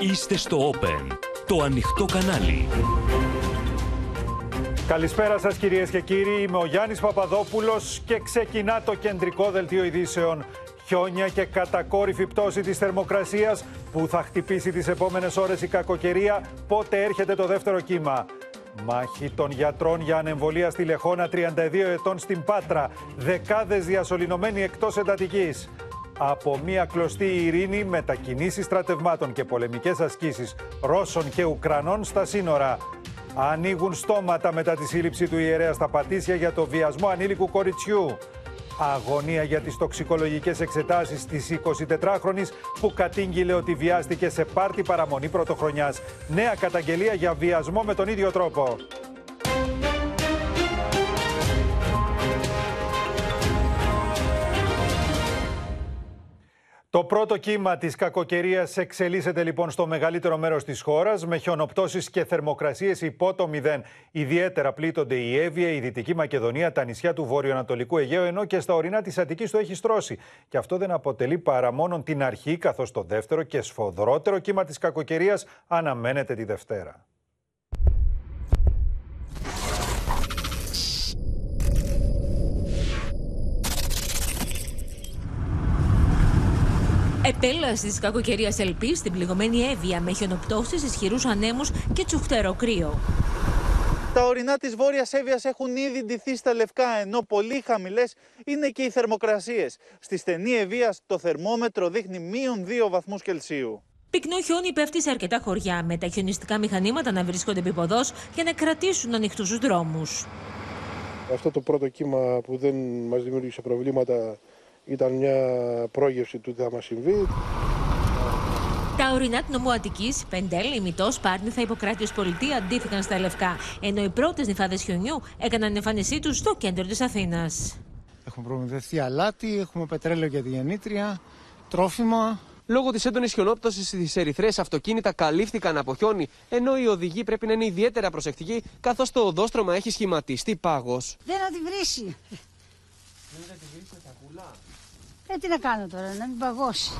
Είστε στο Open, το ανοιχτό κανάλι. Καλησπέρα σας κυρίες και κύριοι, είμαι ο Γιάννης Παπαδόπουλος και ξεκινά το κεντρικό δελτίο ειδήσεων. Χιόνια και κατακόρυφη πτώση της θερμοκρασίας που θα χτυπήσει τις επόμενες ώρες η κακοκαιρία, πότε έρχεται το δεύτερο κύμα; Μάχη των γιατρών για ανεμβολία στη Λεχόνα 32 ετών στην Πάτρα. Δεκάδες διασωληνωμένοι εκτός εντατικής. Από μια κλωστή ειρήνη μετακινήσεις στρατευμάτων και πολεμικές ασκήσεις Ρώσων και Ουκρανών στα σύνορα. Ανοίγουν στόματα μετά τη σύλληψη του ιερέα στα Πατήσια για το βιασμό ανήλικου κοριτσιού. Αγωνία για τις τοξικολογικές εξετάσεις της 24χρονης που κατήγγειλε ότι βιάστηκε σε πάρτι παραμονή πρωτοχρονιάς. Νέα καταγγελία για βιασμό με τον ίδιο τρόπο. Το πρώτο κύμα της κακοκαιρίας εξελίσσεται λοιπόν στο μεγαλύτερο μέρος της χώρας με χιονοπτώσεις και θερμοκρασίες υπό το μηδέν. Ιδιαίτερα πλήττονται η Εύβοια, η Δυτική Μακεδονία, τα νησιά του βορειοανατολικού Αιγαίου ενώ και στα ορεινά της Αττικής το έχει στρώσει. Και αυτό δεν αποτελεί παρά μόνο την αρχή καθώς το δεύτερο και σφοδρότερο κύμα της κακοκαιρίας αναμένεται τη Δευτέρα. Επέλαση της κακοκαιρίας Ελπή στην πληγωμένη Εύβοια με χιονοπτώσεις, ισχυρούς ανέμους και τσουχτερό κρύο. Τα ορεινά της Βόρειας Εύβοιας έχουν ήδη ντυθεί στα λευκά, ενώ πολύ χαμηλές είναι και οι θερμοκρασίες. Στη στενή Εβία το θερμόμετρο δείχνει μείον 2 βαθμούς Κελσίου. Πυκνό χιόνι πέφτει σε αρκετά χωριά, με τα χιονιστικά μηχανήματα να βρίσκονται επίποδο για να κρατήσουν ανοιχτούς τους δρόμους. Αυτό το πρώτο κύμα που δεν μας δημιούργησε προβλήματα ήταν μια πρόγευση του τι θα μας συμβεί. Τα ορεινά του νομού Αττικής, Πεντέλ, Ημιτό, Πάρνηθα, Υποκράτιο Πολιτεία αντίθηκαν στα λευκά, ενώ οι πρώτες νυφάδες χιονιού έκαναν εμφάνισή τους στο κέντρο της Αθήνας. Έχουμε προμηθευτεί αλάτι, έχουμε πετρέλαιο για τη γεννήτρια, τρόφιμα. Λόγω της έντονης χιονόπτωσης στι Ερυθρές, αυτοκίνητα καλύφθηκαν από χιόνι, ενώ οι οδηγοί πρέπει να είναι ιδιαίτερα προσεκτικοί, καθώς το οδόστρωμα έχει σχηματιστεί πάγος. Δεν θα τη βρήσει. Δεν θα τη βρήσει τα κουλά. Ε, τι να κάνω τώρα, να μην παγώσει.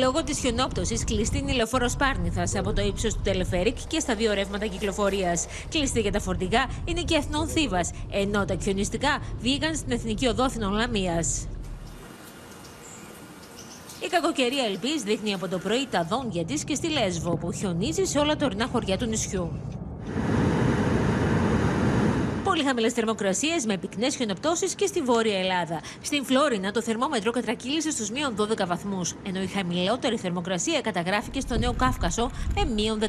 Λόγω της χιονόπτωσης, κλειστή είναι η λεωφόρος Πάρνηθα από το ύψος του Τελεφέρικ και στα δύο ρεύματα κυκλοφορίας. Κλειστή για τα φορτηγά είναι και εθνών Θήβα, ενώ τα χιονιστικά βγήκαν στην Εθνική Οδόθινων Λαμία. Η κακοκαιρία Ελπής δείχνει από το πρωί τα δόντια της και στη Λέσβο, που χιονίζει σε όλα τα ορεινά χωριά του νησιού. Πολύ χαμηλές θερμοκρασίες με πυκνές χιονοπτώσεις και στη Βόρεια Ελλάδα. Στην Φλόρινα το θερμόμετρο κατρακύλησε στους μείον 12 βαθμούς, ενώ η χαμηλότερη θερμοκρασία καταγράφηκε στο Νέο Κάφκασο με μείον 17.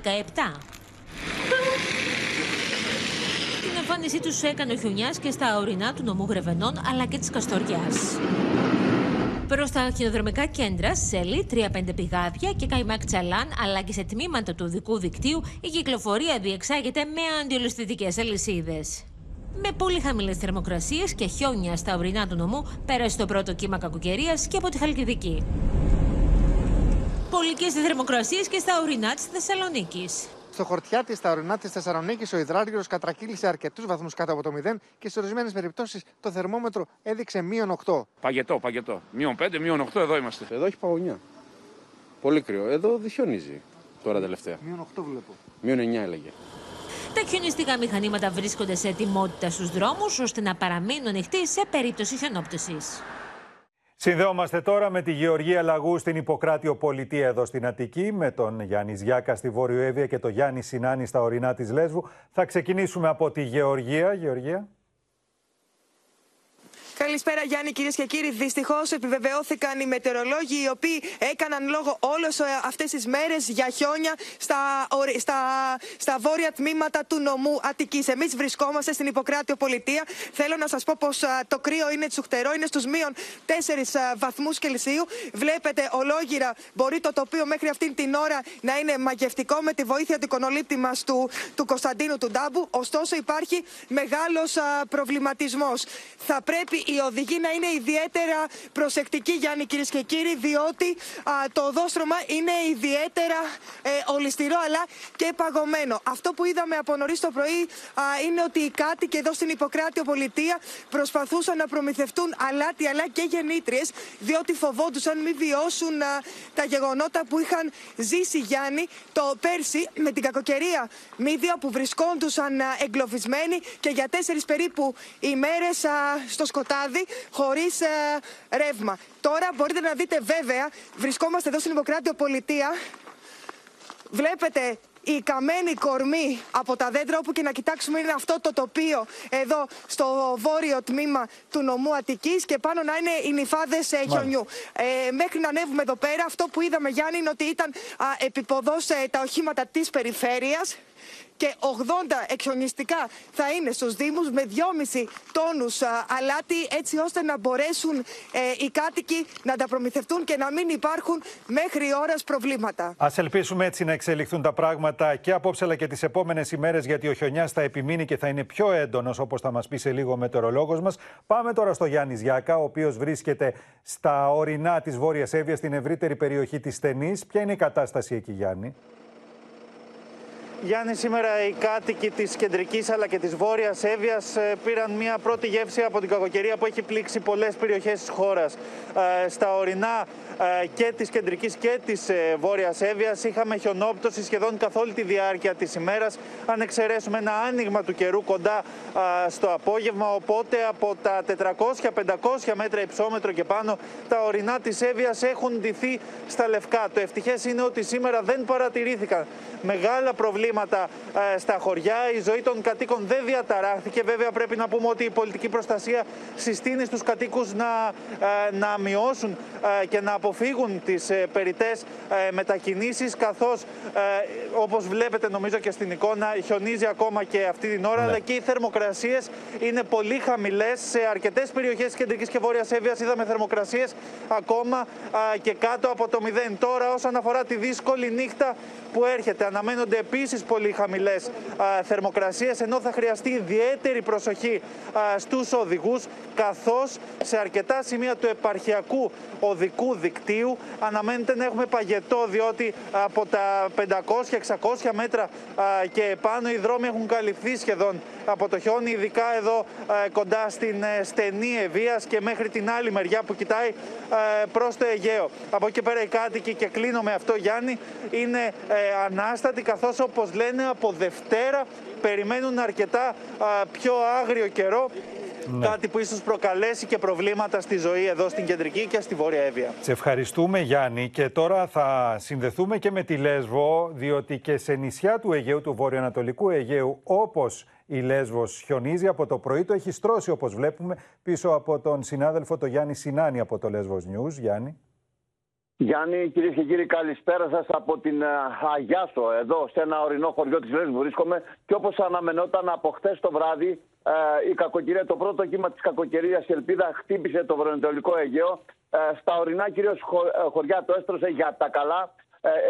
Την εμφάνισή τους έκανε ο χιονιά και στα ορεινά του νομού Γρεβενών αλλά και της Καστοριάς. Προς τα χιονοδρομικά κέντρα, Σέλι, 3-5 πηγάδια και Καϊμάκ Τσαλάν, αλλά και σε τμήματα του οδικού δικτύου, η κυκλοφορία διεξάγεται με αντιολισθητικέ αλυσίδες. Με πολύ χαμηλές θερμοκρασίες και χιόνια στα ορεινά του νομού, πέρασε το πρώτο κύμα κακοκαιρίας και από τη Χαλκιδική. Πολικέ θερμοκρασίες και στα ορεινά της Θεσσαλονίκης. Στο χορτιά της, στα ορεινά της Θεσσαλονίκης, ο υδράργυρος κατρακύλησε αρκετούς βαθμούς κάτω από το 0 και σε ορισμένες περιπτώσεις το θερμόμετρο έδειξε μείον 8. Παγετό, παγετό. Μείον 5, μείον 8, εδώ είμαστε. Εδώ έχει παγωνιά. Πολύ κρύο. Εδώ δυσιονίζει τώρα τελευταία. Μείον 8 βλέπω. Μείον 9 έλεγε. Τα χιονιστικά μηχανήματα βρίσκονται σε ετοιμότητα στους δρόμους ώστε να παραμείνουν ανοιχτοί σε περίπτωση χιονόπτωσης. Συνδέομαστε τώρα με τη Γεωργία Λαγού στην Ιπποκράτιο Πολιτεία εδώ στην Αττική, με τον Γιάννης Ζιάκα στη Βόρειο Εύβοια και τον Γιάννη Σινάνη στα ορεινά της Λέσβου. Θα ξεκινήσουμε από τη Γεωργία. Γεωργία. Καλησπέρα Γιάννη κυρίες και κύριοι. Δυστυχώς επιβεβαιώθηκαν οι μετεωρολόγοι οι οποίοι έκαναν λόγο όλες αυτές τις μέρες για χιόνια στα, στα, στα βόρεια τμήματα του νομού Αττικής. Εμείς βρισκόμαστε στην Ιπποκράτιο Πολιτεία. Θέλω να σας πω πως το κρύο είναι τσουχτερό, είναι στους μείον 4 βαθμούς Κελσίου. Βλέπετε ολόγυρα μπορεί το τοπίο μέχρι αυτή την ώρα να είναι μαγευτικό με τη βοήθεια του εικονολήπτη μας του, του Κωνσταντίνου του Ντάμπου. Ωστόσο υπάρχει μεγάλος προβληματισμός. Θα πρέπει οι οδηγοί να είναι ιδιαίτερα προσεκτικοί, Γιάννη, κυρίες και κύριοι, διότι το οδόστρωμα είναι ιδιαίτερα ε, ολιστηρό αλλά και παγωμένο. Αυτό που είδαμε από νωρίς το πρωί είναι ότι οι κάτοικοι εδώ στην Ιπποκράτιο Πολιτεία προσπαθούσαν να προμηθευτούν αλάτι αλλά και γεννήτριες, διότι φοβόντουσαν μην βιώσουν τα γεγονότα που είχαν ζήσει, Γιάννη, το πέρσι με την κακοκαιρία μύδια που βρισκόντουσαν εγκλωβισμένοι και για τέσσερις περίπου ημέρες στο σκοτάδι χωρίς ρεύμα. Τώρα μπορείτε να δείτε βέβαια, βρισκόμαστε εδώ στην Δημοκράτιο Πολιτεία. Βλέπετε η καμένη κορμή από τα δέντρα όπου και να κοιτάξουμε είναι αυτό το τοπίο εδώ στο βόρειο τμήμα του νομού Αττικής και πάνω να είναι οι νυφάδες ε, χιονιού. Ε, μέχρι να ανέβουμε εδώ πέρα αυτό που είδαμε Γιάννη είναι ότι ήταν α, επίποδος ε, τα οχήματα της περιφέρειας και 80 εξονιστικά θα είναι στους Δήμους με 2,5 τόνους αλάτι έτσι ώστε να μπορέσουν ε, οι κάτοικοι να τα προμηθευτούν και να μην υπάρχουν μέχρι ώρας προβλήματα. Ας ελπίσουμε έτσι να εξελιχθούν τα πράγματα και απόψε αλλά και τις επόμενες ημέρες γιατί ο χιονιάς θα επιμείνει και θα είναι πιο έντονος όπως θα μας πει σε λίγο ο μετεωρολόγος μας. Πάμε τώρα στο Γιάννης Γιάκα ο οποίος βρίσκεται στα ορεινά της Βόρειας Εύβοιας στην ευρύτερη περιοχή της Στενής. Ποια είναι η κατάσταση εκεί Γιάννη; Γιάννη, σήμερα οι κάτοικοι της κεντρικής αλλά και της βόρειας Εύβοιας ε, πήραν μια πρώτη γεύση από την κακοκαιρία που έχει πλήξει πολλές περιοχές της χώρας. Ε, στα ορεινά ε, και της κεντρικής και της βόρειας Εύβοιας είχαμε χιονόπτωση σχεδόν καθ' όλη τη διάρκεια της ημέρας. Αν εξαιρέσουμε ένα άνοιγμα του καιρού κοντά στο απόγευμα, οπότε από τα 400-500 μέτρα υψόμετρο και πάνω, τα ορεινά της Εύβοιας έχουν ντυθεί στα λευκά. Το ευτυχές είναι ότι σήμερα δεν παρατηρήθηκαν μεγάλα προβλήματα ε, στα χωριά. Η ζωή των κατοίκων δεν διαταράχθηκε. Βέβαια, πρέπει να πούμε ότι η πολιτική προστασία συστήνει στους κατοίκους να, ε, να μειώσουν ε, και να αποφύγουν τις περιττές μετακινήσεις. Καθώς, όπως βλέπετε, νομίζω και στην εικόνα, χιονίζει ακόμα και αυτή την ώρα. Ναι. Αλλά και οι θερμοκρασίες είναι πολύ χαμηλές. Σε αρκετές περιοχές τη κεντρικής και βόρειας Εύβοιας είδαμε θερμοκρασίες ακόμα και κάτω από το μηδέν. Τώρα, όσον αφορά τη δύσκολη νύχτα που έρχεται, αναμένονται επίσης πολύ χαμηλές θερμοκρασίες, ενώ θα χρειαστεί ιδιαίτερη προσοχή στους οδηγούς, καθώς σε αρκετά σημεία του επαρχιακού οδικού δικτύου αναμένεται να έχουμε παγετό, διότι από τα 500-600 μέτρα και πάνω οι δρόμοι έχουν καλυφθεί σχεδόν από το χιόνι, ειδικά εδώ κοντά στην ε, στενή Ευεία και μέχρι την άλλη μεριά που κοιτάει προς το Αιγαίο. Από εκεί πέρα οι κάτοικοι, και κλείνω με αυτό Γιάννη, είναι ε, ανάστατοι καθώς όπως λένε από Δευτέρα περιμένουν αρκετά πιο άγριο καιρό ναι. Κάτι που ίσως προκαλέσει και προβλήματα στη ζωή εδώ στην κεντρική και στη Βόρεια Εύβοια. Σε ευχαριστούμε Γιάννη και τώρα θα συνδεθούμε και με τη Λέσβο διότι και σε νησιά του Αιγαίου, του Βορειοανατολικού Αιγαίου όπως η Λέσβος χιονίζει από το πρωί, το έχει στρώσει όπως βλέπουμε πίσω από τον συνάδελφο το Γιάννη Σινάνη από το Λέσβος News. Γιάννη. Γιάννη, κυρίες και κύριοι, καλησπέρα σας από την ε, Αγιάσο, εδώ σε ένα ορεινό χωριό της Λέσβου βρίσκομαι. Και όπως αναμενόταν από χτε το βράδυ, ε, η κακοκαιρία, το πρώτο κύμα της κακοκαιρίας, η ελπίδα χτύπησε το βορειοανατολικό Αιγαίο. Ε, στα ορεινά κυρίως χωριά το έστρωσε για τα καλά.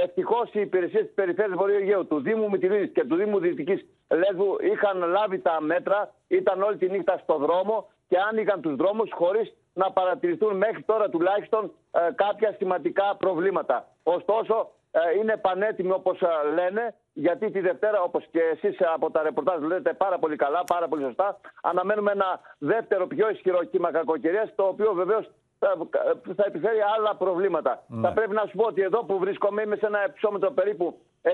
Ευτυχώς οι υπηρεσίες της Περιφέρειας Βορείου Αιγαίου, του Δήμου Μητυλίνη και του Δήμου Δυτικής Λέσβου είχαν λάβει τα μέτρα, ήταν όλη τη νύχτα στο δρόμο και άνοιγαν τους δρόμους χωρίς να παρατηρηθούν μέχρι τώρα τουλάχιστον ε, κάποια σημαντικά προβλήματα. Ωστόσο, ε, είναι πανέτοιμοι όπως ε, λένε, γιατί τη Δευτέρα, όπως και εσείς από τα ρεπορτάζ λέτε πάρα πολύ καλά, πάρα πολύ σωστά, αναμένουμε ένα δεύτερο πιο ισχυρό κύμα κακοκαιρίας, το οποίο βεβαίως θα επιφέρει άλλα προβλήματα. Ναι. Θα πρέπει να σου πω ότι εδώ που βρίσκομαι είμαι σε ένα υψόμετρο περίπου 750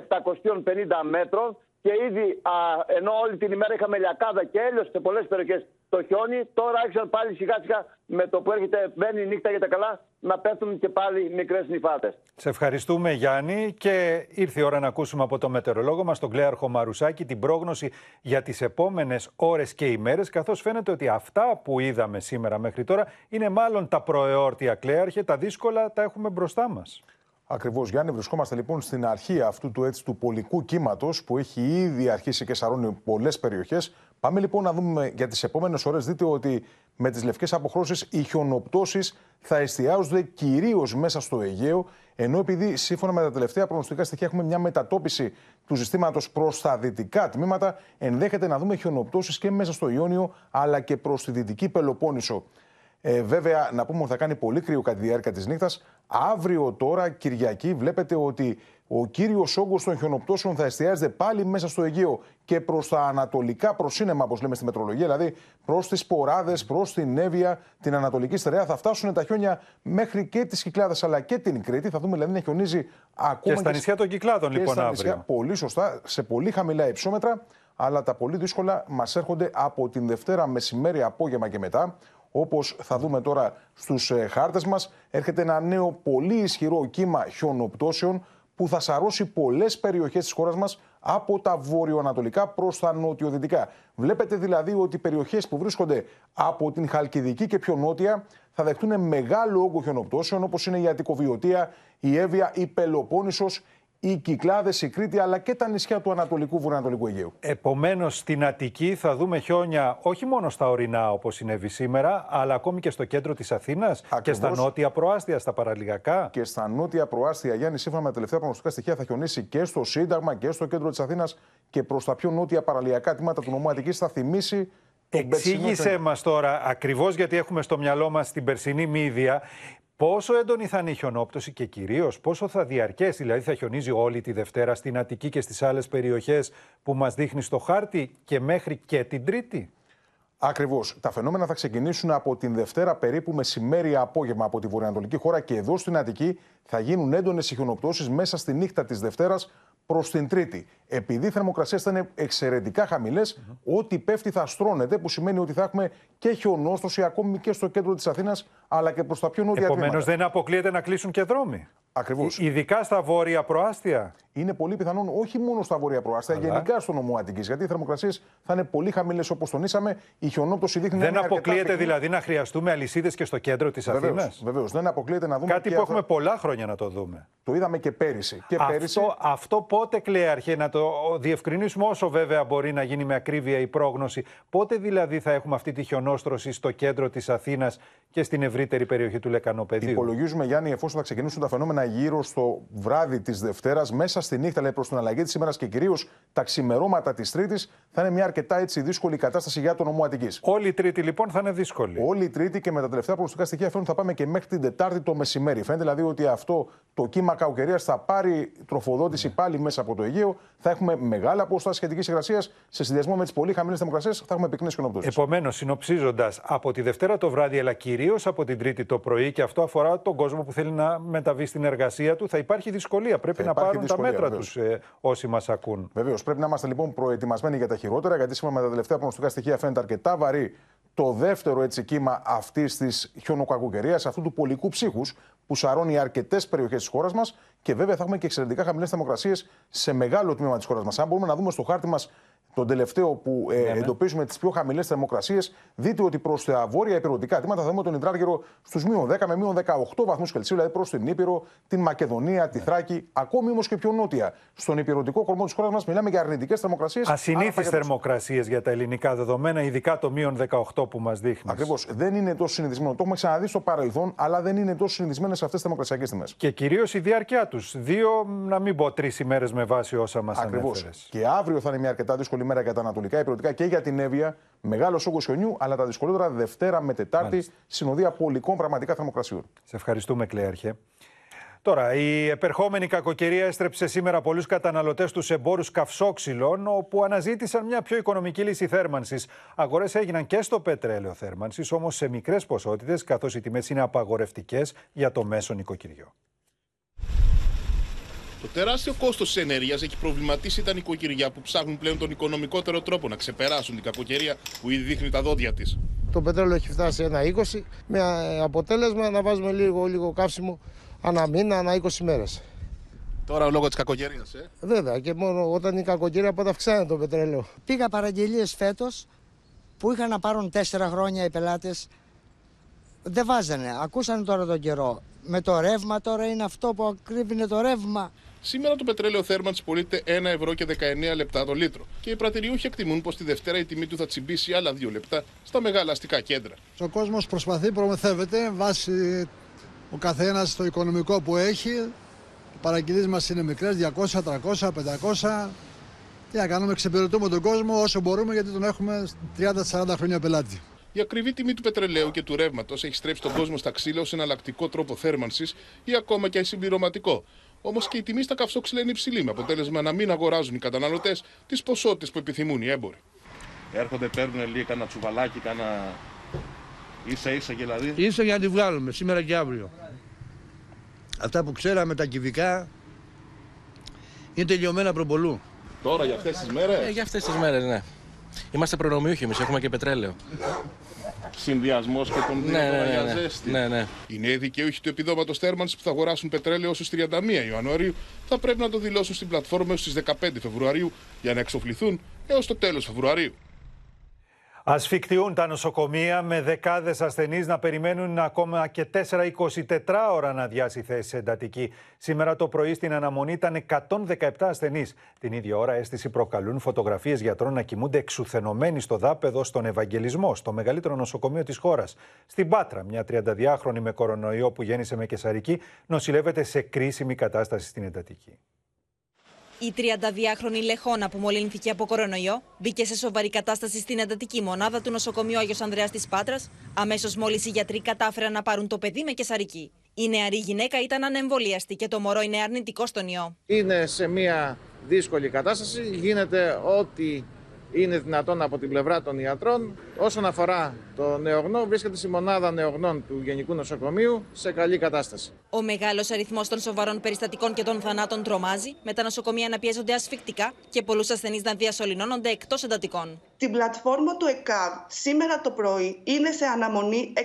μέτρων και ήδη α, ενώ όλη την ημέρα είχαμε λιακάδα και έλειο σε πολλές περιοχές το χιόνι, τώρα άρχισαν πάλι σιγά σιγά με το που έρχεται, μπαίνει η νύχτα για τα καλά, να πέφτουν και πάλι μικρές νυφάτες. Σε ευχαριστούμε Γιάννη και ήρθε η ώρα να ακούσουμε από το μετεωρολόγο μας, τον Κλέαρχο Μαρουσάκη, την πρόγνωση για τις επόμενες ώρες και ημέρες, καθώς φαίνεται ότι αυτά που είδαμε σήμερα μέχρι τώρα είναι μάλλον τα προεόρτια Κλέαρχε, τα δύσκολα τα έχουμε μπροστά μας. Ακριβώς, Γιάννη. Βρισκόμαστε λοιπόν στην αρχή αυτού του, έτσι, του πολικού κύματος που έχει ήδη αρχίσει και σαρώνει πολλές περιοχές. Πάμε λοιπόν να δούμε για τις επόμενες ώρες. Δείτε ότι με τις λευκές αποχρώσεις οι χιονοπτώσεις θα εστιάζονται κυρίως μέσα στο Αιγαίο. Ενώ επειδή σύμφωνα με τα τελευταία προγνωστικά στοιχεία έχουμε μια μετατόπιση του συστήματος προς τα δυτικά τμήματα, ενδέχεται να δούμε χιονοπτώσεις και μέσα στο Ιόνιο αλλά και προς τη δυτική Πελοπόννησο. Ε, βέβαια, να πούμε ότι θα κάνει πολύ κρύο κατά τη διάρκεια της νύχτας. Αύριο τώρα, Κυριακή, βλέπετε ότι ο κύριος όγκος των χιονοπτώσεων θα εστιάζεται πάλι μέσα στο Αιγαίο και προς τα ανατολικά προσύνεμα, όπως λέμε στη μετρολογία, δηλαδή προς τις Ποράδες, προς την Εύβοια, την Ανατολική Στερεά. Θα φτάσουν τα χιόνια μέχρι και τις Κυκλάδες αλλά και την Κρήτη. Θα δούμε δηλαδή να χιονίζει ακόμα και στα νησιά των Κυκλάδων, και λοιπόν, στα αύριο. Νησιά, πολύ σωστά, σε πολύ χαμηλά υψόμετρα. Αλλά τα πολύ δύσκολα μας έρχονται από την Δευτέρα μεσημέρι, απόγευμα και μετά. Όπως θα δούμε τώρα στους ε, χάρτες μας, έρχεται ένα νέο πολύ ισχυρό κύμα χιονοπτώσεων που θα σαρώσει πολλές περιοχές της χώρας μας από τα βορειοανατολικά προς τα νοτιοδυτικά. Βλέπετε δηλαδή ότι οι περιοχές που βρίσκονται από την Χαλκιδική και πιο νότια θα δεχτούν μεγάλο όγκο χιονοπτώσεων όπως είναι η Αττικοβιωτία, η Εύβοια, η Πελοπόννησος, οι Κυκλάδες, η Κρήτη αλλά και τα νησιά του Ανατολικού Βορειοανατολικού Αιγαίου. Επομένως, στην Αττική θα δούμε χιόνια όχι μόνο στα ορεινά όπως συνέβη σήμερα, αλλά ακόμη και στο κέντρο της Αθήνας και στα νότια προάστια, στα παραλιακά. Και στα νότια προάστια, Γιάννη, σύμφωνα με τα τελευταία προγνωστικά στοιχεία, θα χιονίσει και στο Σύνταγμα και στο κέντρο της Αθήνας και προς τα πιο νότια παραλιακά τμήματα του νομού Αττικής θα θυμίσει τον Εξήγησέ μας τώρα, ακριβώς γιατί έχουμε στο μυαλό μας την περσινή μύδια, πόσο έντονη θα είναι η χιονόπτωση και κυρίως πόσο θα διαρκέσει. Δηλαδή, θα χιονίζει όλη τη Δευτέρα στην Αττική και στις άλλες περιοχές που μας δείχνει στο χάρτη και μέχρι και την Τρίτη; Ακριβώς. Τα φαινόμενα θα ξεκινήσουν από την Δευτέρα περίπου μεσημέρι απόγευμα από τη βορειοανατολική χώρα και εδώ στην Αττική θα γίνουν έντονες χιονοπτώσεις μέσα στη νύχτα της Δευτέρας προς την Τρίτη. Επειδή οι θερμοκρασίες θα είναι εξαιρετικά χαμηλές, ό,τι πέφτει θα στρώνεται, που σημαίνει ότι θα έχουμε και χιονόστοση ακόμη και στο κέντρο της Αθήνας, αλλά και προς τα πιο νότια Επομένως, τμήματα. δεν αποκλείεται να κλείσουν και δρόμοι. Ακριβώς. Ειδικά στα βόρεια προάστια. Είναι πολύ πιθανόν όχι μόνο στα βόρεια προάστια, Αλλά. γενικά στο νομό Αττικής, Γιατί οι θερμοκρασίες θα είναι πολύ χαμηλές όπως τονίσαμε. Η χιονόπτωση δείχνει να Δεν είναι αρκετά αποκλείεται πυκνή. δηλαδή να χρειαστούμε αλυσίδες και στο κέντρο της Αθήνας; Βεβαίως. Δεν αποκλείεται να δούμε. Κάτι και που αυτά- έχουμε πολλά χρόνια να το δούμε. Το είδαμε και πέρυσι. Και πέρυσι Αυτό, αυτό πότε, Κλέαρχε, να το διευκρινίσουμε όσο βέβαια μπορεί να γίνει με ακρίβεια η πρόγνωση. Πότε δηλαδή θα έχουμε αυτή τη χιονόστρωση στο κέντρο της Αθήνας και στην ευρύτερη περιοχή του Λεκανοπεδίου; Υπολογίζουμε, Γιάννη, εφόσον θα ξεκινήσουν τα φαινόμενα γύρω στο βράδυ της Δευτέρας, μέσα στη νύχτα, λέει προς την αλλαγή της ημέρας και κυρίως τα ξημερώματα της Τρίτης, θα είναι μια αρκετά έτσι δύσκολη κατάσταση για τον νομό Αττικής. Όλη η Τρίτη λοιπόν θα είναι δύσκολη. Όλη η Τρίτη και με τα τελευταία προγνωστικά στοιχεία φαίνεται ότι θα πάμε και μέχρι την Τετάρτη το μεσημέρι. Φαίνεται δηλαδή ότι αυτό το κύμα καουκαιρία θα πάρει τροφοδότηση πάλι μέσα από το Αιγαίο. Θα έχουμε μεγάλα ποσοστά σχετικής υγρασίας σε συνδυασμό με τις πολύ χαμηλές θερμοκρασίες. Θα έχουμε πυκνές χιονοπτώσεις. Επομένως, συνοψίζοντας, από τη Δευτέρα το βράδυ, αλλά κυρίως από την Τρίτη το πρωί, και αυτό αφορά τον κόσμο που θέλει να μεταβεί στην εργασία του, θα υπάρχει δυσκολία. Πρέπει Θα να υπάρχει πάρουν δυσκολία, τα μέτρα βεβαίως. τους ε, όσοι μας ακούν. Βεβαίως, πρέπει να είμαστε λοιπόν προετοιμασμένοι για τα χειρότερα, γιατί σύμφωνα με τα τελευταία προγνωστικά στοιχεία φαίνεται αρκετά βαρύ το δεύτερο έτσι κύμα αυτής της χιονοκακοκαιρία, αυτού του πολικού ψύχους που σαρώνει αρκετές περιοχές της χώρας μας και βέβαια θα έχουμε και εξαιρετικά χαμηλές θερμοκρασίες σε μεγάλο τμήμα της χώρας μας. Αν μπορούμε να δούμε στο χάρτη μας τον τελευταίο που ε, Ναι, ναι. εντοπίζουμε τις πιο χαμηλές θερμοκρασίες, δείτε ότι προς τα βόρεια υπηρετικά τμήματα θα δούμε τον υδράργυρο στους μείον 10 με μείον 18 βαθμούς Κελσίου, δηλαδή προς την Ήπειρο, την Μακεδονία, τη Θράκη, ακόμη όμως και πιο νότια. Στον υπηρετικό κορμό της χώρας μας μιλάμε για αρνητικές θερμοκρασίες. Ασυνήθεις θερμοκρασίες για τα ελληνικά δεδομένα, ειδικά το μείον 18 που μας δείχνεις. Ακριβώς. Δεν είναι τόσο συνηθισμένο. Το έχουμε ξαναδεί στο παρελθόν, αλλά δεν είναι τόσο συνηθισμένες αυτές τις θερμοκρασιακές τιμές. Και κυρίως η διάρκεια τους. Δύο, να μην πω τρεις ημέρες με βάση όσα μας Ακριβώς. ανέφερες. Και αύριο θα είναι μια αρκετά δύσκολη μέρα για τα ανατολικά υπηρετικά και για την Εύβοια. Μεγάλο όγκο χιονιού, αλλά τα δυσκολότερα Δευτέρα με Τετάρτη, συνοδεία πολικών πραγματικά θερμοκρασιών. Σε ευχαριστούμε, Κλέαρχε. Τώρα, η επερχόμενη κακοκαιρία έστρεψε σήμερα πολλούς καταναλωτές στους εμπόρους καυσόξυλων, όπου αναζήτησαν μια πιο οικονομική λύση θέρμανσης. Αγορές έγιναν και στο πετρέλαιο θέρμανσης, όμως σε μικρές ποσότητες, καθώς οι τιμές είναι απαγορευτικές για το μέσο νοικοκυριό. Το τεράστιο κόστος της ενέργειας έχει προβληματίσει τα νοικοκυριά που ψάχνουν πλέον τον οικονομικότερο τρόπο να ξεπεράσουν την κακοκαιρία που ήδη δείχνει τα δόντια της. Το πετρέλαιο έχει φτάσει ένα 20 με ε, αποτέλεσμα να βάζουμε λίγο, λίγο καύσιμο ανά μήνα, ανά 20 μέρες. Τώρα λόγω της κακοκαιρίας, ε. Βέβαια και μόνο όταν η κακοκαιρία πάντα αυξάνεται το πετρέλαιο. Πήγα παραγγελίες φέτος που είχαν να πάρουν τέσσερα χρόνια οι πελάτες. Δεν βάζανε. Ακούσανε τώρα τον καιρό. Με το ρεύμα τώρα είναι αυτό που ακρίβεινε το ρεύμα. Σήμερα το πετρέλαιο θέρμανση πωλείται 1 ευρώ και 19 λεπτά το λίτρο. Και οι πρατηριούχοι εκτιμούν πως τη Δευτέρα η τιμή του θα τσιμπήσει άλλα 2 λεπτά στα μεγάλα αστικά κέντρα. Ο κόσμος προσπαθεί, προμηθεύεται βάσει ο καθένας το οικονομικό που έχει. Οι παραγγελίες μας είναι μικρές, 200, 300, 500. Τι να κάνουμε, εξυπηρετούμε τον κόσμο όσο μπορούμε γιατί τον έχουμε 30-40 χρόνια πελάτη. Η ακριβή τιμή του πετρελαίου και του ρεύματος έχει στρέψει τον κόσμο στα ξύλα ως εναλλακτικό τρόπο θέρμανσης ή ακόμα και συμπληρωματικό. Όμως και η τιμή στα καυσόξυλα είναι υψηλή, με αποτέλεσμα να μην αγοράζουν οι καταναλωτές τις ποσότητες που επιθυμούν οι έμποροι. Έρχονται, παίρνουν λίγο κανένα τσουβαλάκι, κανένα ίσα ίσα δηλαδή. Ίσα για να τη βγάλουμε σήμερα και αύριο. Αυτά που ξέραμε τα κυβικά είναι τελειωμένα προπολού. Τώρα για αυτές τις μέρες; Ε, για αυτές τις μέρες, ναι. Είμαστε προνομιούχοι εμείς, έχουμε και πετρέλαιο. Συνδυασμός και τον δύο ναι, ναι, ναι, για ναι. ζέστη. ναι, ναι. Οι νέοι δικαιούχοι του επιδόματος θέρμανση που θα αγοράσουν πετρέλαιο στου 31 Ιανουαρίου θα πρέπει να το δηλώσουν στην πλατφόρμα έως στις 15 Φεβρουαρίου για να εξοφληθούν έως το τέλος Φεβρουαρίου. Ασφικτιούν τα νοσοκομεία με δεκάδες ασθενείς να περιμένουν ακόμα και 4-24 ώρα να διάσει θέση εντατική. Σήμερα το πρωί στην αναμονή ήταν 117 ασθενείς. Την ίδια ώρα αίσθηση προκαλούν φωτογραφίες γιατρών να κοιμούνται εξουθενωμένοι στο δάπεδο στον Ευαγγελισμό, στο μεγαλύτερο νοσοκομείο της χώρας. Στην Πάτρα, μια 32χρονη με κορονοϊό που γέννησε με κεσαρική, νοσηλεύεται σε κρίσιμη κατάσταση στην εντατική. Η 32χρονη Λεχόνα που μολύνθηκε από κορονοϊό μπήκε σε σοβαρή κατάσταση στην εντατική μονάδα του νοσοκομείου Άγιος Ανδρέας της Πάτρας, αμέσως μόλις οι γιατροί κατάφεραν να πάρουν το παιδί με κεσαρική. Η νεαρή γυναίκα ήταν ανεμβολίαστη και το μωρό είναι αρνητικό στον ιό. Είναι σε μια δύσκολη κατάσταση. Γίνεται ό,τι είναι δυνατόν από την πλευρά των ιατρών. Όσον αφορά το νεογνώ, βρίσκεται στη μονάδα νεογνών του Γενικού Νοσοκομείου σε καλή κατάσταση. Ο μεγάλος αριθμός των σοβαρών περιστατικών και των θανάτων τρομάζει, με τα νοσοκομεία να πιέζονται ασφικτικά και πολλούς ασθενείς να διασωληνώνονται εκτός εντατικών. Την πλατφόρμα του ΕΚΑΒ σήμερα το πρωί είναι σε αναμονή 117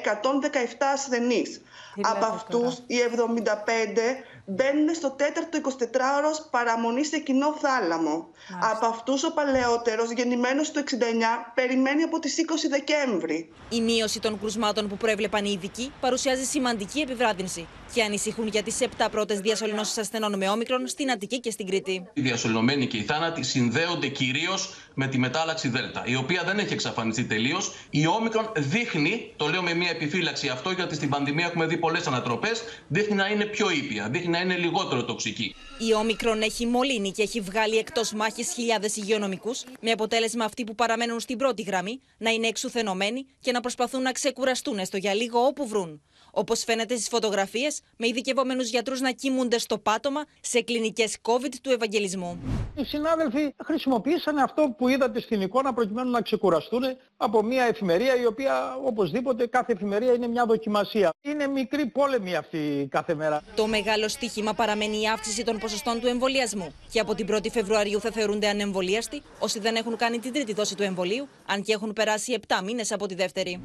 ασθενείς. Από αυτούς οι 75 μπαίνουν στο τέταρτο 24ωρος παραμονή σε κοινό θάλαμο. Από αυτούς ο παλαιότερος, γεννημένος το 69, περιμένει από τις 20 Δεκέμβρη. Η μείωση των κρουσμάτων που προέβλεπαν οι ειδικοί παρουσιάζει σημαντική επιβράδυνση και ανησυχούν για τις 7 πρώτες διασωληνώσεις ασθενών με όμικρον στην Αττική και στην Κρήτη. Οι διασωληνωμένοι και οι θάνατοι συνδέονται κυρίως με τη μετάλλαξη Δέλτα, η οποία δεν έχει εξαφανιστεί τελείως. Η όμικρον δείχνει, το λέω με μια επιφύλαξη αυτό, γιατί στην πανδημία έχουμε δει πολλές ανατροπές, δείχνει να είναι πιο ήπια, δείχνει να είναι λιγότερο τοξική. Η όμικρον έχει μολύνει και έχει βγάλει εκτός μάχης χιλιάδες υγειονομικούς, με αποτέλεσμα αυτοί που παραμένουν στην πρώτη γραμμή να είναι εξουθενωμένοι και να προσπαθούν να ξεκουραστούν έστω για λίγο όπου βρουν. Όπως φαίνεται στις φωτογραφίες, με ειδικευόμενους γιατρούς να κοιμούνται στο πάτωμα σε κλινικές COVID του Ευαγγελισμού. Οι συνάδελφοι χρησιμοποίησαν αυτό που είδατε στην εικόνα προκειμένου να ξεκουραστούν από μια εφημερία η οποία οπωσδήποτε κάθε εφημερία είναι μια δοκιμασία. Είναι μικρή πόλεμη αυτή κάθε μέρα. Το μεγάλο στίχημα παραμένει η αύξηση των ποσοστών του εμβολιασμού. Και από την 1η Φεβρουαρίου θα θεωρούνται ανεμβολίαστοι όσοι δεν έχουν κάνει την τρίτη δόση του εμβολίου, αν και έχουν περάσει 7 μήνες από τη δεύτερη.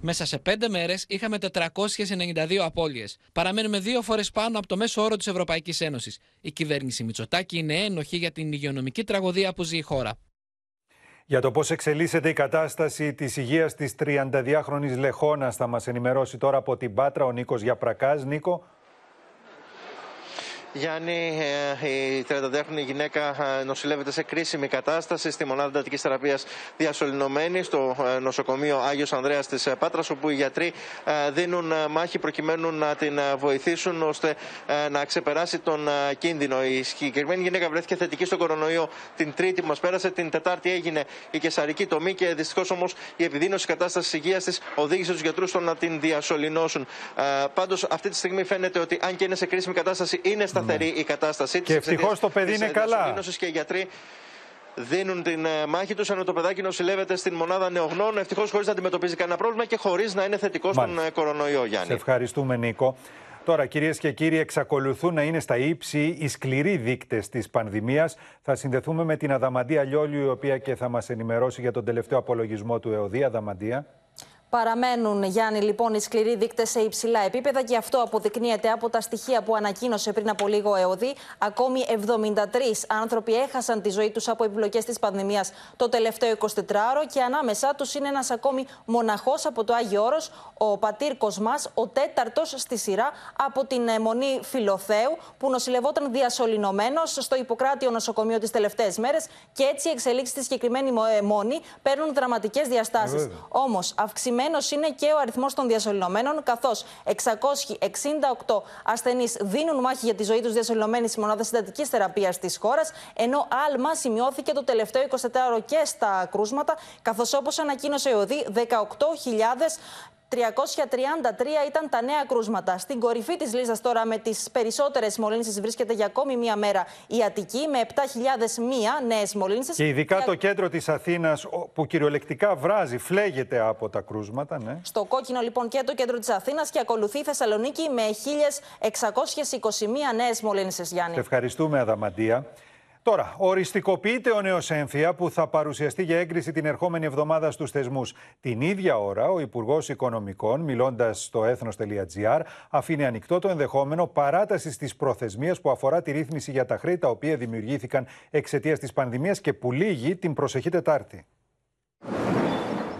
Μέσα σε πέντε μέρες είχαμε 492 απώλειες. Παραμένουμε δύο φορές πάνω από το μέσο όρο της Ευρωπαϊκής Ένωσης. Η κυβέρνηση Μητσοτάκη είναι ένοχη για την υγειονομική τραγωδία που ζει η χώρα. Για το πώς εξελίσσεται η κατάσταση της υγείας της 32χρονη Λεχόνα, θα μας ενημερώσει τώρα από την Πάτρα ο Νίκος Γιαπρακάς. Νίκο. Γιάννη, ε, η 32χρονη γυναίκα ε, νοσηλεύεται σε κρίσιμη κατάσταση στη μονάδα εντατικής θεραπείας διασωληνωμένη στο ε, νοσοκομείο Άγιος Ανδρέας της Πάτρας, όπου οι γιατροί δίνουν μάχη προκειμένου να την βοηθήσουν ώστε να ξεπεράσει τον κίνδυνο. Η συγκεκριμένη γυναίκα βρέθηκε θετική στον κορονοϊό την Τρίτη που μας πέρασε. Την Τετάρτη έγινε η κεσαρική τομή και δυστυχώς όμως η επιδείνωση κατάστασης υγείας της οδήγησε τους γιατρούς στο να την διασωληνώσουν. Πάντως αυτή τη στιγμή φαίνεται ότι αν και είναι σε κρίσιμη κατάσταση, είναι σταθερή η κατάστασή τη. Και ευτυχώς το παιδί είναι καλά. Και οι γιατροί δίνουν την μάχη τους, ενώ το παιδάκι νοσηλεύεται στην μονάδα νεογνών. Ευτυχώς χωρίς να αντιμετωπίζει κανένα πρόβλημα και χωρίς να είναι θετικός στον κορονοϊό, Γιάννη. Σε ευχαριστούμε, Νίκο. Τώρα, κυρίες και κύριοι, εξακολουθούν να είναι στα ύψη οι σκληροί δείκτες της πανδημίας. Θα συνδεθούμε με την Αδαμαντία Λιόλιου, η οποία και θα μας ενημερώσει για τον τελευταίο απολογισμό του ΕΟΔΗ. Αδαμαντία. Παραμένουν, Γιάννη, λοιπόν, οι σκληροί δείκτες σε υψηλά επίπεδα και αυτό αποδεικνύεται από τα στοιχεία που ανακοίνωσε πριν από λίγο ΕΟΔΗ. Ακόμη 73 άνθρωποι έχασαν τη ζωή τους από επιπλοκές της πανδημίας το τελευταίο 24ωρο και ανάμεσά τους είναι ένας ακόμη μοναχός από το Άγιο Όρος, ο πατήρ Κοσμά, ο τέταρτος στη σειρά από την μονή Φιλοθέου, που νοσηλευόταν διασωληνωμένος στο Ιπποκράτιο νοσοκομείο τις τελευταίες μέρες και έτσι οι εξελίξεις στη συγκεκριμένη μόνη παίρνουν δραματικές διαστάσεις. Όμως, αυξημένη αυξημένο είναι και ο αριθμός των διασωληνωμένων, καθώς 668 ασθενείς δίνουν μάχη για τη ζωή τους διασωληνωμένοι στη μονάδα συντατικής θεραπείας της χώρας, ενώ άλμα σημειώθηκε το τελευταίο 24ωρο και στα κρούσματα, καθώς όπως ανακοίνωσε η ΟΔΗ, 18.000 333 ήταν τα νέα κρούσματα. Στην κορυφή της λίστα τώρα με τις περισσότερες μολύνσει βρίσκεται για ακόμη μία μέρα η Αττική με 7.001 νέες μολύνσει. Και ειδικά το κέντρο της Αθήνας που κυριολεκτικά βράζει, φλέγεται από τα κρούσματα. Ναι. Στο κόκκινο λοιπόν και το κέντρο της Αθήνας και ακολουθεί η Θεσσαλονίκη με 1.621 νέες μολύνσει, Γιάννη. Σε ευχαριστούμε, Αδαμαντία. Τώρα, οριστικοποιείται ο νέος έμφυα που θα παρουσιαστεί για έγκριση την ερχόμενη εβδομάδα στους θεσμούς. Την ίδια ώρα, ο Υπουργός Οικονομικών, μιλώντας στο έθνο.gr, αφήνει ανοιχτό το ενδεχόμενο παράτασης της προθεσμίας που αφορά τη ρύθμιση για τα χρέη τα οποία δημιουργήθηκαν εξαιτίας της πανδημίας και που λύγει την προσεχή Τετάρτη.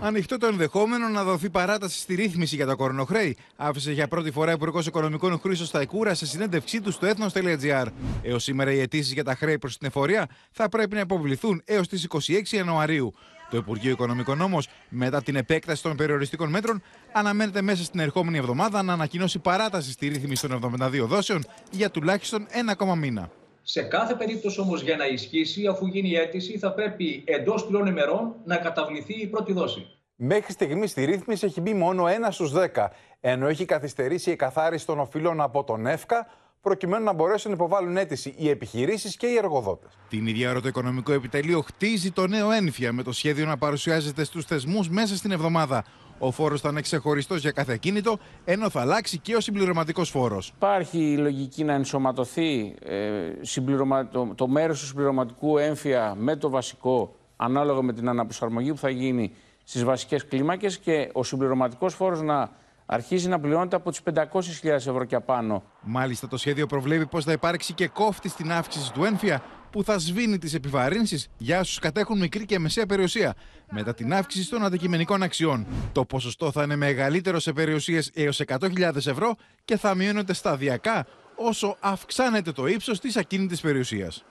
Ανοιχτό το ενδεχόμενο να δοθεί παράταση στη ρύθμιση για τα κορονοχρέη, άφησε για πρώτη φορά Υπουργός Οικονομικών Χρήσο Σταϊκούρα σε συνέντευξή του στο έθνο.gr. Έως σήμερα οι αιτήσεις για τα χρέη προς την εφορία θα πρέπει να υποβληθούν έως τις 26 Ιανουαρίου. Το Υπουργείο Οικονομικών όμως, μετά την επέκταση των περιοριστικών μέτρων, αναμένεται μέσα στην ερχόμενη εβδομάδα να ανακοινώσει παράταση στη ρύθμιση των 72 δόσεων για τουλάχιστον ένα ακόμα μήνα. Σε κάθε περίπτωση όμως για να ισχύσει, αφού γίνει η αίτηση, θα πρέπει εντός τριών ημερών να καταβληθεί η πρώτη δόση. Μέχρι στιγμής στη ρύθμιση έχει μπει μόνο ένα στους 10, ενώ έχει καθυστερήσει η εκαθάριση των οφειλών από τον ΕΦΚΑ, προκειμένου να μπορέσουν να υποβάλουν αίτηση οι επιχειρήσεις και οι εργοδότες. Την ίδια ώρα το Οικονομικό Επιτελείο χτίζει το νέο ένφια με το σχέδιο να παρουσιάζεται στους θεσμούς μέσα στην εβδομάδα. Ο φόρος θα είναι ξεχωριστός για κάθε κίνητο, ενώ θα αλλάξει και ο συμπληρωματικός φόρος. Υπάρχει η λογική να ενσωματωθεί ε, συμπληρωμα... το, το μέρος του συμπληρωματικού έμφυα με το βασικό, ανάλογα με την αναπροσαρμογή που θα γίνει στις βασικές κλίμακες και ο συμπληρωματικός φόρος να αρχίζει να πληρώνεται από τις 500.000 ευρώ και απάνω. Μάλιστα, το σχέδιο προβλέπει πως θα υπάρξει και κόφτη στην αύξηση του ένφια που θα σβήνει τις επιβαρύνσεις για όσους κατέχουν μικρή και μεσαία περιουσία μετά την αύξηση των αντικειμενικών αξιών. Το ποσοστό θα είναι μεγαλύτερο σε περιουσίες έως 100.000 ευρώ και θα μειώνεται σταδιακά όσο αυξάνεται το ύψος της ακίνητης περιουσίας.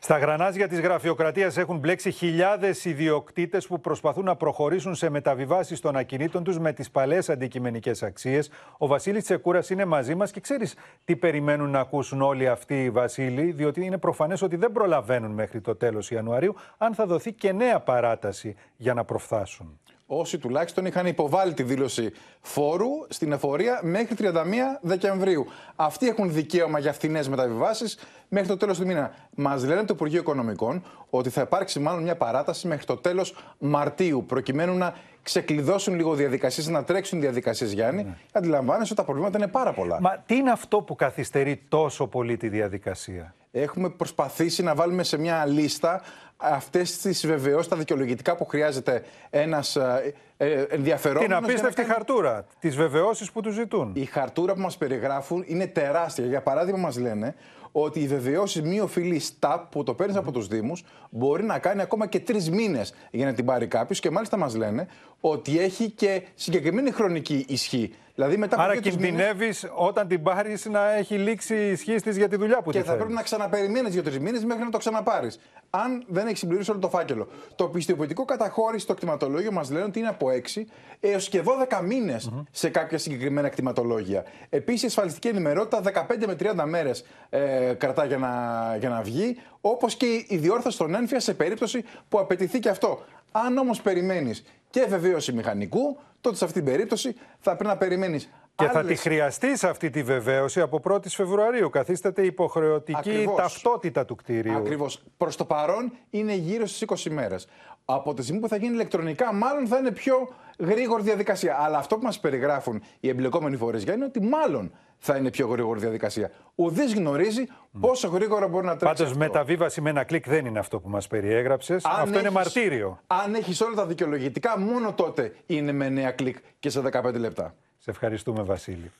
Στα γρανάζια της γραφειοκρατίας έχουν μπλέξει χιλιάδες ιδιοκτήτες που προσπαθούν να προχωρήσουν σε μεταβιβάσεις των ακινήτων τους με τις παλές αντικειμενικές αξίες. Ο Βασίλης Τσεκούρας είναι μαζί μας και ξέρεις τι περιμένουν να ακούσουν όλοι αυτοί, Βασίλη, διότι είναι προφανές ότι δεν προλαβαίνουν μέχρι το τέλος Ιανουαρίου, αν θα δοθεί και νέα παράταση για να προφθάσουν όσοι τουλάχιστον είχαν υποβάλει τη δήλωση φόρου στην εφορία μέχρι 31 Δεκεμβρίου. Αυτοί έχουν δικαίωμα για φθηνές μεταβιβάσεις μέχρι το τέλος του μήνα. Μας λένε το Υπουργείο Οικονομικών ότι θα υπάρξει μάλλον μια παράταση μέχρι το τέλος Μαρτίου, προκειμένου να ξεκλειδώσουν λίγο διαδικασίες, να τρέξουν διαδικασίες, Γιάννη. Ναι. Αντιλαμβάνεσαι ότι τα προβλήματα είναι πάρα πολλά. Μα τι είναι αυτό που καθυστερεί τόσο πολύ τη διαδικασία; Έχουμε προσπαθήσει να βάλουμε σε μια λίστα αυτές τις βεβαιώσεις, τα δικαιολογητικά που χρειάζεται ένας ε, ε, ενδιαφερόμενος. Την απίστευτη κάνει... χαρτούρα, τις βεβαιώσεις που τους ζητούν. Η χαρτούρα που μας περιγράφουν είναι τεράστια. Για παράδειγμα, μας λένε ότι οι βεβαιώσεις μη οφειλή ΣΤΑΠ που το παίρνεις mm. από τους Δήμους μπορεί να κάνει ακόμα και τρεις μήνες για να την πάρει κάποιος και μάλιστα μας λένε ότι έχει και συγκεκριμένη χρονική ισχύ. Δηλαδή μετά Άρα κινδυνεύεις όταν την πάρεις να έχει λήξει η ισχύ της για τη δουλειά που Και θα θέλεις. πρέπει να ξαναπεριμένεις δύο-τρεις μήνες μέχρι να το ξαναπάρεις. Αν δεν έχεις συμπληρώσει όλο το φάκελο. Το πιστοποιητικό καταχώρηση στο κτηματολόγιο μας λένε ότι είναι από 6 έως και 12 μήνες mm-hmm. σε κάποια συγκεκριμένα κτηματολόγια. Επίσης, η ασφαλιστική ενημερότητα 15 με 30 μέρες ε, κρατά για να, για να βγει, όπως και η διόρθωση των ένφια σε περίπτωση που απαιτηθεί και αυτό. Αν όμως περιμένεις και βεβαίωση μηχανικού, τότε σε αυτή την περίπτωση θα πρέπει να περιμένεις. Και θα τη χρειαστείς αυτή τη βεβαίωση από 1η Φεβρουαρίου. Καθίσταται υποχρεωτική Ακριβώς. ταυτότητα του κτίριου. Ακριβώς. Προς το παρόν είναι γύρω στις 20 μέρε. Από τη στιγμή που θα γίνει ηλεκτρονικά, μάλλον θα είναι πιο γρήγορη διαδικασία. Αλλά αυτό που μας περιγράφουν οι εμπλεκόμενοι φορείς είναι ότι μάλλον θα είναι πιο γρήγορη διαδικασία. Ουδείς γνωρίζει πόσο γρήγορα μπορεί να τρέξει. Πάντως, μεταβίβαση με ένα κλικ δεν είναι αυτό που μας περιέγραψες. Αυτό έχεις, είναι μαρτύριο. Αν έχεις όλα τα δικαιολογητικά, μόνο τότε είναι με ένα κλικ και σε 15 λεπτά. Σε ευχαριστούμε, Βασίλη.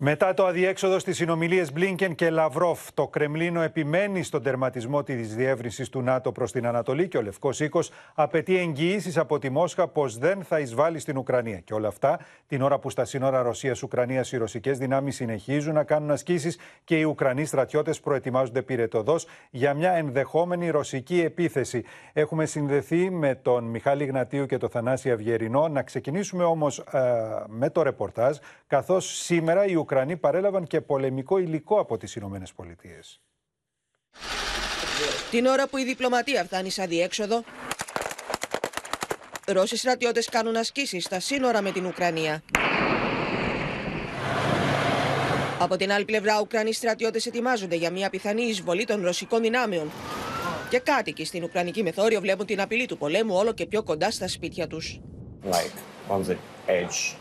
Μετά το αδιέξοδο στις συνομιλίες Μπλίνκεν και Λαυρόφ, το Κρεμλίνο επιμένει στον τερματισμό της διεύρυνσης του ΝΑΤΟ προς την Ανατολή και ο Λευκός Οίκος απαιτεί εγγυήσεις από τη Μόσχα πως δεν θα εισβάλλει στην Ουκρανία. Και όλα αυτά την ώρα που στα σύνορα Ρωσία-Ουκρανία οι ρωσικές δυνάμεις συνεχίζουν να κάνουν ασκήσεις και οι Ουκρανοί στρατιώτες προετοιμάζονται πυρετοδός για μια ενδεχόμενη ρωσική επίθεση. Έχουμε συνδεθεί με τον Μιχάλη Γνατίου και τον Θανάση Αυγερινό. Να ξεκινήσουμε όμως ε, με το ρεπορτάζ, καθώς σήμερα η Ουκρανοί παρέλαβαν και πολεμικό υλικό από τις Ηνωμένες Πολιτείες. Την ώρα που η διπλωματία φτάνει σαν διέξοδο, Ρώσοι στρατιώτες κάνουν ασκήσεις στα σύνορα με την Ουκρανία. Από την άλλη πλευρά, Ουκρανοί στρατιώτες ετοιμάζονται για μια πιθανή εισβολή των ρωσικών δυνάμεων. Και κάτοικοι στην Ουκρανική μεθόριο βλέπουν την απειλή του πολέμου όλο και πιο κοντά στα σπίτια τους. Like on the edge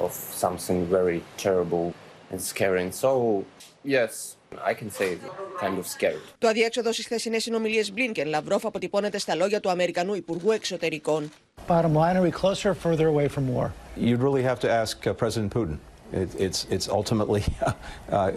of something very terrible and scary. So, yes, I can say kind of scary. Το αδιέξοδο στι χθεσινέ συνομιλίε Blinken Λαυρόφ αποτυπώνεται στα λόγια του Αμερικανού Υπουργού Εξωτερικών. Bottom line, are we closer or further away from war? You'd really have to ask uh, President Putin. It, it's, it's ultimately uh,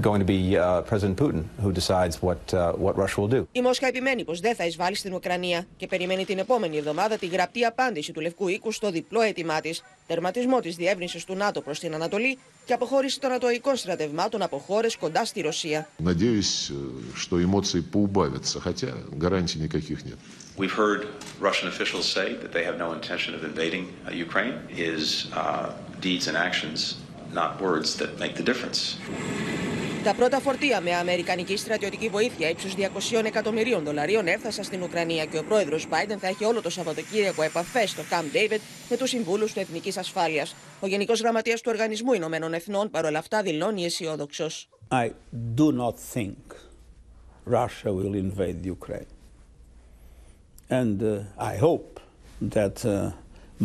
going to be uh, President Putin who decides what, uh, what Russia will do. Η Μόσχα επιμένει πως δεν θα εισβάλλει στην Ουκρανία και περιμένει την επόμενη εβδομάδα τη γραπτή απάντηση του Λευκού Οίκου στο διπλό αίτημά τη, τερματισμό τη διεύρυνση του ΝΑΤΟ προ την Ανατολή και αποχώρηση των ατοικών στρατευμάτων από χώρε κοντά στη Ρωσία. Надеюсь, что эмоции поубавятся, хотя гарантий никаких нет. We've heard Russian officials say that they have no intention of invading uh, Ukraine. Is uh, deeds and actions, not words, that make the difference. Τα πρώτα φορτία με αμερικανική στρατιωτική βοήθεια ύψου 200 εκατομμυρίων δολαρίων έφτασαν στην Ουκρανία και ο πρόεδρος Biden θα έχει όλο το Σαββατοκύριακο επαφές στο Camp David με τους συμβούλους του Εθνικής Ασφάλειας. Ο Γενικός Γραμματέας του Οργανισμού Ηνωμένων Εθνών παρόλα αυτά δηλώνει αισιόδοξος. I do not think Russia will invade Ukraine. And uh, I hope that uh,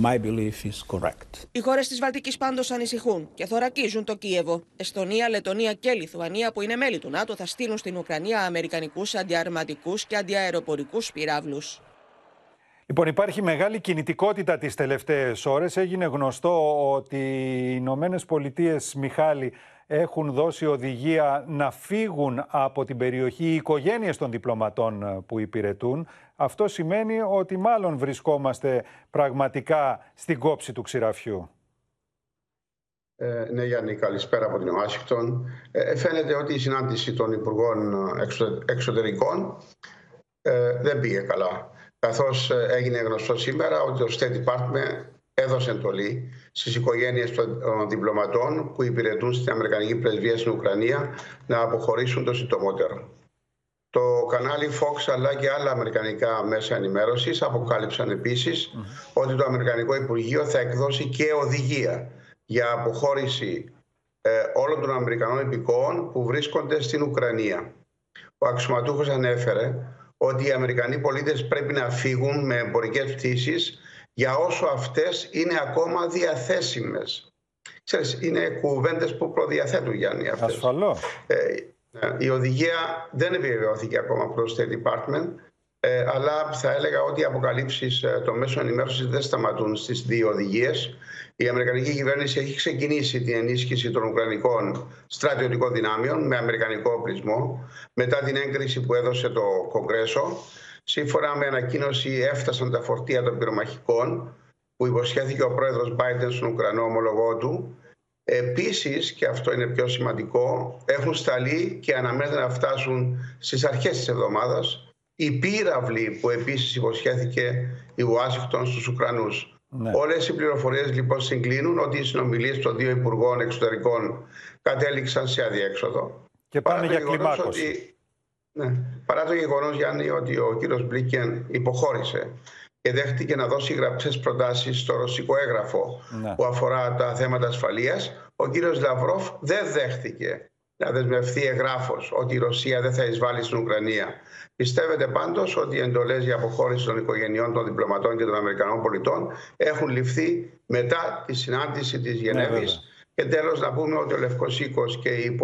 my belief is correct. Οι χώρες της Βαλτικής πάντως ανησυχούν και θωρακίζουν το Κίεβο. Εστονία, Λετωνία και Λιθουανία, που είναι μέλη του ΝΑΤΟ, θα στείλουν στην Ουκρανία αμερικανικούς αντιαρματικούς και αντιαεροπορικούς πυράβλους. Λοιπόν, υπάρχει μεγάλη κινητικότητα τις τελευταίες ώρες. Έγινε γνωστό ότι οι Ηνωμένες Πολιτείες Μιχάλη έχουν δώσει οδηγία να φύγουν από την περιοχή οι οικογένειες των διπλωματών που υπηρετούν. Αυτό σημαίνει ότι μάλλον βρισκόμαστε πραγματικά στην κόψη του ξηραφιού. Ε, ναι, Γιάννη, καλησπέρα από την Ουάσιγκτον. Ε, φαίνεται ότι η συνάντηση των Υπουργών Εξωτερικών ε, δεν πήγε καλά. Καθώς έγινε γνωστό σήμερα ότι το State Department έδωσε εντολή στις οικογένειες των διπλωματών που υπηρετούν στην Αμερικανική Πρεσβεία στην Ουκρανία να αποχωρήσουν το συντομότερο. Το κανάλι Fox αλλά και άλλα αμερικανικά μέσα ενημέρωσης αποκάλυψαν επίσης ότι το Αμερικανικό Υπουργείο θα εκδώσει και οδηγία για αποχώρηση ε, όλων των Αμερικανών υπηκόων που βρίσκονται στην Ουκρανία. Ο αξιωματούχος ανέφερε ότι οι Αμερικανοί πολίτες πρέπει να φύγουν με εμπορικές πτήσεις για όσο αυτές είναι ακόμα διαθέσιμες. Ξέρεις, είναι κουβέντες που προδιαθέτουν, Γιάννη, αυτές. Ασφαλώς. Ε, η οδηγία δεν επιβεβαιώθηκε ακόμα προς το State Department, ε, αλλά θα έλεγα ότι οι αποκαλύψεις ε, των μέσων ενημέρωσης δεν σταματούν στις δύο οδηγίες. Η Αμερικανική κυβέρνηση έχει ξεκινήσει την ενίσχυση των Ουκρανικών στρατιωτικών δυνάμεων με Αμερικανικό οπλισμό μετά την έγκριση που έδωσε το Κογκρέσο. Σύμφωνα με ανακοίνωση έφτασαν τα φορτία των πυρομαχικών που υποσχέθηκε ο πρόεδρος Biden στον Ουκρανό ομολογό του. Επίσης, και αυτό είναι πιο σημαντικό, έχουν σταλεί και αναμένεται να φτάσουν στις αρχές της εβδομάδας οι πύραυλοι που επίσης υποσχέθηκε η Ουάσιγκτον στους Ουκρανούς. Ναι. Όλες οι πληροφορίες λοιπόν συγκλίνουν ότι οι συνομιλίες των δύο Υπουργών Εξωτερικών κατέληξαν σε αδιέξοδο. Και πάνε για κλιμάκωση. Ότι, ναι, παρά το γεγονός Γιάννη ότι ο κύριος Μπλίκεν υποχώρησε και δέχτηκε να δώσει γραπτές προτάσεις στο ρωσικό έγγραφο Ναι. που αφορά τα θέματα ασφαλείας, ο κύριος Λαυρόφ δεν δέχτηκε να δεσμευτεί εγγράφος ότι η Ρωσία δεν θα εισβάλλει στην Ουκρανία. Πιστεύετε πάντως ότι οι εντολές για αποχώρηση των οικογενειών των διπλωματών και των Αμερικανών πολιτών έχουν ληφθεί μετά τη συνάντηση της Γενέβης. Και τέλος να πούμε ότι ο Λευκός Οίκος και οι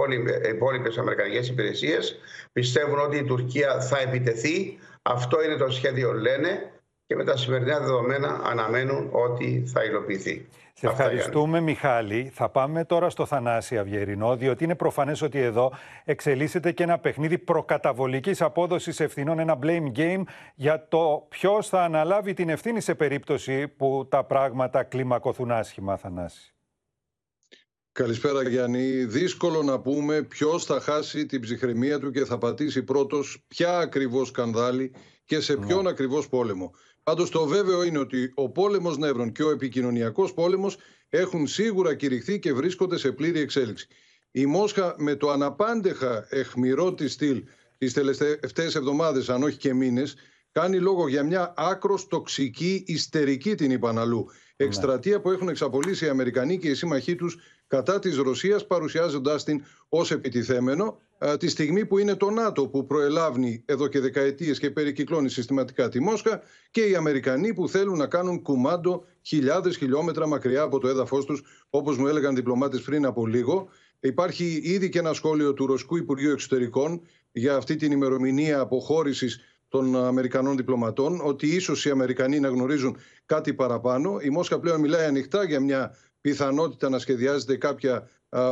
υπόλοιπες Αμερικανικές υπηρεσίες πιστεύουν ότι η Τουρκία θα επιτεθεί. Αυτό είναι το σχέδιο λένε και με τα σημερινά δεδομένα αναμένουν ότι θα υλοποιηθεί. Σε ευχαριστούμε, Μιχάλη. Θα πάμε τώρα στο Θανάση Αυγερινό, διότι είναι προφανές ότι εδώ εξελίσσεται και ένα παιχνίδι προκαταβολικής απόδοσης ευθυνών, ένα blame game για το ποιος θα αναλάβει την ευθύνη σε περίπτωση που τα πράγματα κλιμακωθούν άσχημα, Θανάση. Καλησπέρα Γιάννη. Δύσκολο να πούμε ποιος θα χάσει την ψυχραιμία του και θα πατήσει πρώτος ποια ακριβώς σκανδάλη και σε ποιον ναι. ακριβώς πόλεμο. Πάντως το βέβαιο είναι ότι ο πόλεμος νεύρων και ο επικοινωνιακός πόλεμος έχουν σίγουρα κηρυχθεί και βρίσκονται σε πλήρη εξέλιξη. Η Μόσχα με το αναπάντεχα εχμηρό της στυλ τις τελευταίες εβδομάδες, αν όχι και μήνες, κάνει λόγο για μια άκρος τοξική, ιστερική την είπαν αλλού. Ναι. Εκστρατεία που έχουν εξαπολύσει οι Αμερικανοί και οι σύμμαχοί τους κατά της Ρωσίας παρουσιάζοντάς την ως επιτιθέμενο τη στιγμή που είναι το ΝΑΤΟ που προελάβνει εδώ και δεκαετίες και περικυκλώνει συστηματικά τη Μόσχα και οι Αμερικανοί που θέλουν να κάνουν κουμάντο χιλιάδες χιλιόμετρα μακριά από το έδαφος τους όπως μου έλεγαν διπλωμάτες πριν από λίγο. Υπάρχει ήδη και ένα σχόλιο του Ρωσικού Υπουργείου Εξωτερικών για αυτή την ημερομηνία αποχώρησης των Αμερικανών διπλωματών, ότι ίσως οι Αμερικανοί να γνωρίζουν κάτι παραπάνω. Η Μόσχα πλέον μιλάει ανοιχτά για μια πιθανότητα να σχεδιάζεται κάποια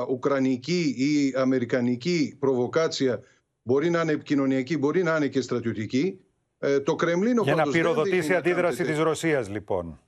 ουκρανική ή αμερικανική προβοκάτσια μπορεί να είναι επικοινωνιακή, μπορεί να είναι και στρατιωτική. Ε, το Κρεμλίνο Για να πυροδοτήσει αντίδραση της Ρωσίας λοιπόν.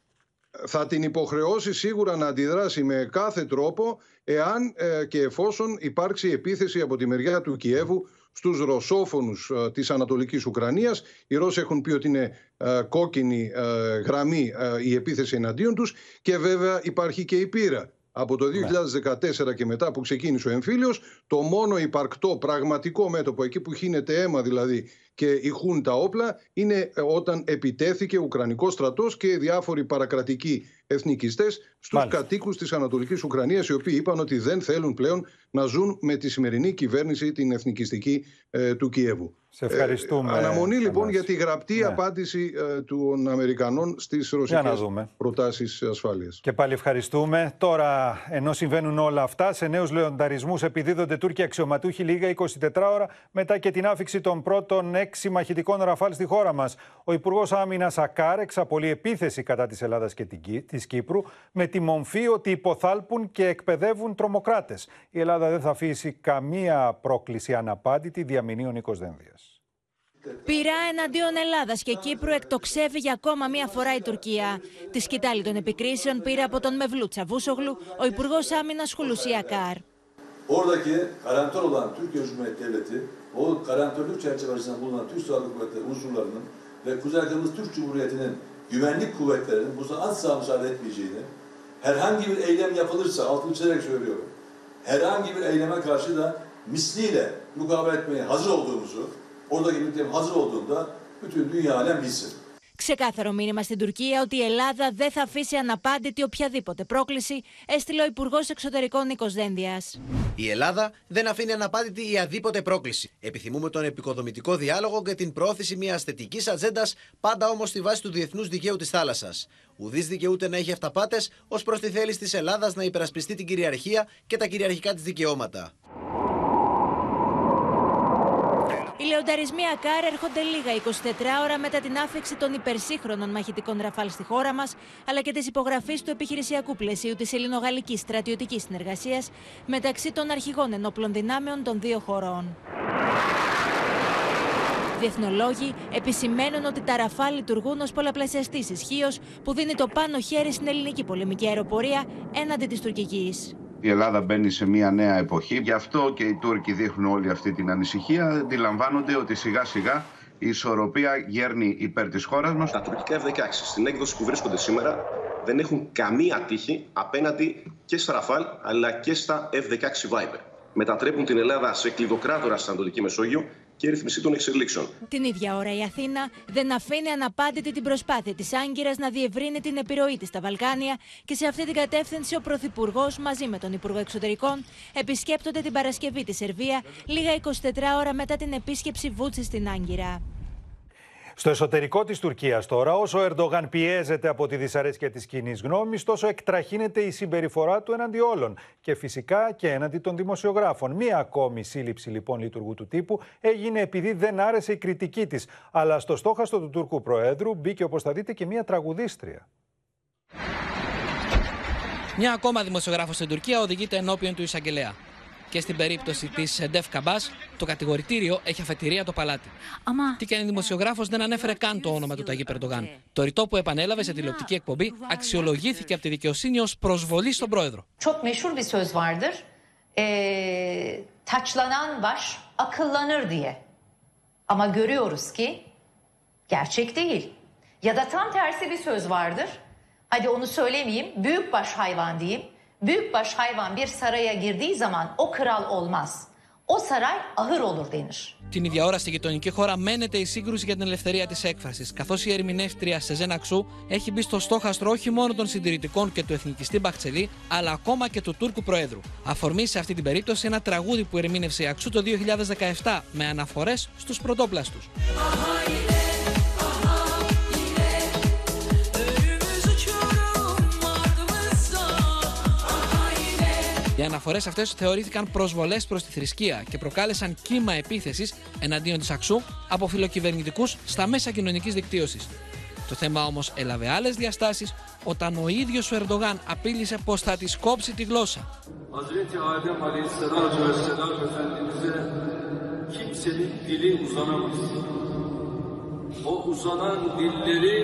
Θα την υποχρεώσει σίγουρα να αντιδράσει με κάθε τρόπο εάν ε, και εφόσον υπάρξει επίθεση από τη μεριά του Κιέβου στους ρωσόφωνους ε, της Ανατολικής Ουκρανίας. Οι Ρώσοι έχουν πει ότι είναι ε, κόκκινη ε, γραμμή η επίθεση εναντίον τους και βέβαια υπάρχει και η πείρα. Από το 2014 ναι. και μετά που ξεκίνησε ο εμφύλιος, το μόνο υπαρκτό πραγματικό μέτωπο, εκεί που χύνεται αίμα δηλαδή και ηχούν τα όπλα, είναι όταν επιτέθηκε ο Ουκρανικός στρατός και διάφοροι παρακρατικοί εθνικιστές στους κατοίκους της Ανατολικής Ουκρανίας, οι οποίοι είπαν ότι δεν θέλουν πλέον να ζουν με τη σημερινή κυβέρνηση την εθνικιστική ε, του Κιέβου. Σε ευχαριστούμε. Ε, αναμονή λοιπόν για τη γραπτή ναι. απάντηση ε, των Αμερικανών στις ρωσικές προτάσεις ασφάλειας. Και πάλι ευχαριστούμε. Τώρα, ενώ συμβαίνουν όλα αυτά, σε νέους λεονταρισμούς επιδίδονται Τούρκοι αξιωματούχοι λίγα 24 ώρα μετά και την άφηξη των πρώτων έξι μαχητικών ραφάλ στη χώρα μας. Ο Υπουργός Άμυνας Ακάρ εξαπολύει επίθεση κατά της Ελλάδας και της Κύπρου με τη μομφή ότι υποθάλπουν και εκπαιδεύουν τρομοκράτες. Η Ελλάδα δεν θα αφήσει καμία πρόκληση αναπάντητη διαμηνύων Νίκος Δένδιας. Πειρά εναντίον Ελλάδας και Κύπρου εκτοξεύει για ακόμα μία φορά η Τουρκία. Τη σκητάλη των επικρίσεων πήρε από τον Μευλού Τσαβούσογλου ο Υπουργός Άμυνας Χουλουσία Κάρ. Oradaki garantör olan Türkiye Cumhuriyeti Devleti, o garantörlük çerçevesinde bulunan Türk Silahlı Kuvvetleri unsurlarının ve Kuzey Kıbrıs Türk Cumhuriyeti'nin güvenlik kuvvetlerinin buna asla müsaade etmeyeceğini, herhangi bir eylem yapılırsa, altını çizerek söylüyorum, herhangi bir eyleme karşı da misliyle mukabele etmeye hazır olduğumuzu, oradaki müttem hazır olduğunda bütün dünya alem bilsin. Ξεκάθαρο μήνυμα στην Τουρκία ότι η Ελλάδα δεν θα αφήσει αναπάντητη οποιαδήποτε πρόκληση, έστειλε ο Υπουργός Εξωτερικών Νίκος Δένδιας. Η Ελλάδα δεν αφήνει αναπάντητη η αδίποτε πρόκληση. Επιθυμούμε τον επικοδομητικό διάλογο και την πρόθεση μιας θετικής ατζέντας, πάντα όμως στη βάση του διεθνούς δικαίου της θάλασσας. Ουδής δικαιούται να έχει αυταπάτες ως προς τη θέληση της Ελλάδας να υπερασπιστεί την κυριαρχία και τα κυριαρχικά της δικαιώματα. Οι λεονταρισμοί ΑΚΑΡ έρχονται λίγα 24 ώρα μετά την άφηξη των υπερσύγχρονων μαχητικών ραφάλ στη χώρα μας, αλλά και τη υπογραφή του επιχειρησιακού πλαισίου της ελληνογαλλικής στρατιωτικής συνεργασίας μεταξύ των αρχηγών ενόπλων δυνάμεων των δύο χωρών. Διεθνολόγοι επισημαίνουν ότι τα ραφάλ λειτουργούν ως πολλαπλασιαστής ισχύως που δίνει το πάνω χέρι στην ελληνική πολεμική αεροπορία έναντι της τουρκικής η Ελλάδα μπαίνει σε μια νέα εποχή. Γι' αυτό και οι Τούρκοι δείχνουν όλη αυτή την ανησυχία. Αντιλαμβάνονται ότι σιγά σιγά η ισορροπία γέρνει υπέρ της χώρας μας. Τα τουρκικά F-16 στην έκδοση που βρίσκονται σήμερα δεν έχουν καμία τύχη απέναντι και στα Ραφάλ αλλά και στα F-16 Viper. Μετατρέπουν την Ελλάδα σε κλειδοκράτορα στην Ανατολική Μεσόγειο και ρυθμιστή των εξελίξεων. Την ίδια ώρα η Αθήνα δεν αφήνει αναπάντητη την προσπάθεια της Άγκυρας να διευρύνει την επιρροή της στα Βαλκάνια και σε αυτή την κατεύθυνση ο Πρωθυπουργός μαζί με τον Υπουργό Εξωτερικών επισκέπτονται την Παρασκευή τη Σερβία λίγα 24 ώρα μετά την επίσκεψη Βούτση στην Άγκυρα. Στο εσωτερικό της Τουρκίας τώρα, όσο ο Ερντογάν πιέζεται από τη δυσαρέσκεια της κοινή γνώμης, τόσο εκτραχύνεται η συμπεριφορά του έναντι όλων και φυσικά και έναντι των δημοσιογράφων. Μία ακόμη σύλληψη λοιπόν λειτουργού του τύπου έγινε επειδή δεν άρεσε η κριτική της. Αλλά στο στόχαστο του Τούρκου Προέδρου μπήκε όπως θα δείτε και μία τραγουδίστρια. Μια ακόμα δημοσιογράφος στην Τουρκία οδηγείται ενώπιον του εισαγγελέα. Και στην περίπτωση της Ντεφ Καμπάς, το κατηγορητήριο έχει αφετηρία το παλάτι. Αμα... Τι και αν η δημοσιογράφος δεν ανέφερε καν το όνομα του Ταγί Περντογάν. Το ρητό που επανέλαβε σε τηλεοπτική εκπομπή αξιολογήθηκε από τη δικαιοσύνη ως προσβολή στον πρόεδρο. Çok meşhur bir söz vardır. Ee, taçlanan baş akıllanır diye. Ama görüyoruz ki gerçek değil. Ya da tam tersi bir söz vardır. Hadi onu söylemeyeyim. Büyükbaş hayvan diyeyim. Büyükbaş hayvan bir saraya girdiği zaman o kral olmaz. O saray ahır olur denir. Την ίδια ώρα στη γειτονική χώρα μένεται η σύγκρουση για την ελευθερία τη έκφραση, καθώ η ερμηνεύτρια Σεζέν Αξού έχει μπει στο στόχαστρο όχι μόνο των συντηρητικών και του εθνικιστή Μπαχτσελή, αλλά ακόμα και του Τούρκου Προέδρου. Αφορμή σε αυτή την περίπτωση ένα τραγούδι που ερμήνευσε η Αξού το 2017 με αναφορέ στου πρωτόπλαστου. Οι αναφορέ αυτέ θεωρήθηκαν προσβολέ προ τη θρησκεία και προκάλεσαν κύμα επίθεση εναντίον τη Αξού από φιλοκυβερνητικού στα μέσα κοινωνική δικτύωση. Το θέμα όμω έλαβε άλλε διαστάσει όταν ο ίδιο ο Ερντογάν απείλησε πω θα τη κόψει τη γλώσσα. Hazreti Adem Aleyhisselatü Vesselam Efendimiz'e kimsenin dili uzanamaz. O uzanan dilleri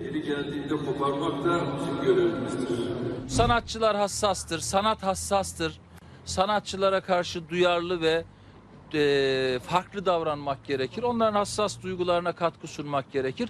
dili geldiğinde koparmak da bizim görevimizdir. Sanatçılar hassastır, sanat hassastır. Sanatçılara karşı duyarlı ve e, farklı davranmak gerekir. Onların hassas duygularına katkı sunmak gerekir.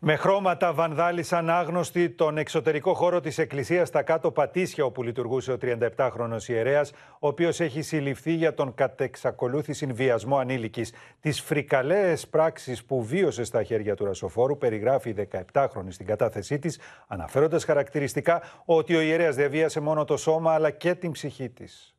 Με χρώματα βανδάλισαν άγνωστοι τον εξωτερικό χώρο της εκκλησίας στα κάτω Πατήσια όπου λειτουργούσε ο 37χρονος ιερέας ο οποίος έχει συλληφθεί για τον κατεξακολούθηση βιασμό ανήλικης. Τις φρικαλαίες πράξεις που βίωσε στα χέρια του Ρασοφόρου περιγράφει η 17χρονη στην κατάθεσή της αναφέροντας χαρακτηριστικά ότι ο ιερέας δεν βίασε μόνο το σώμα αλλά και την ψυχή της.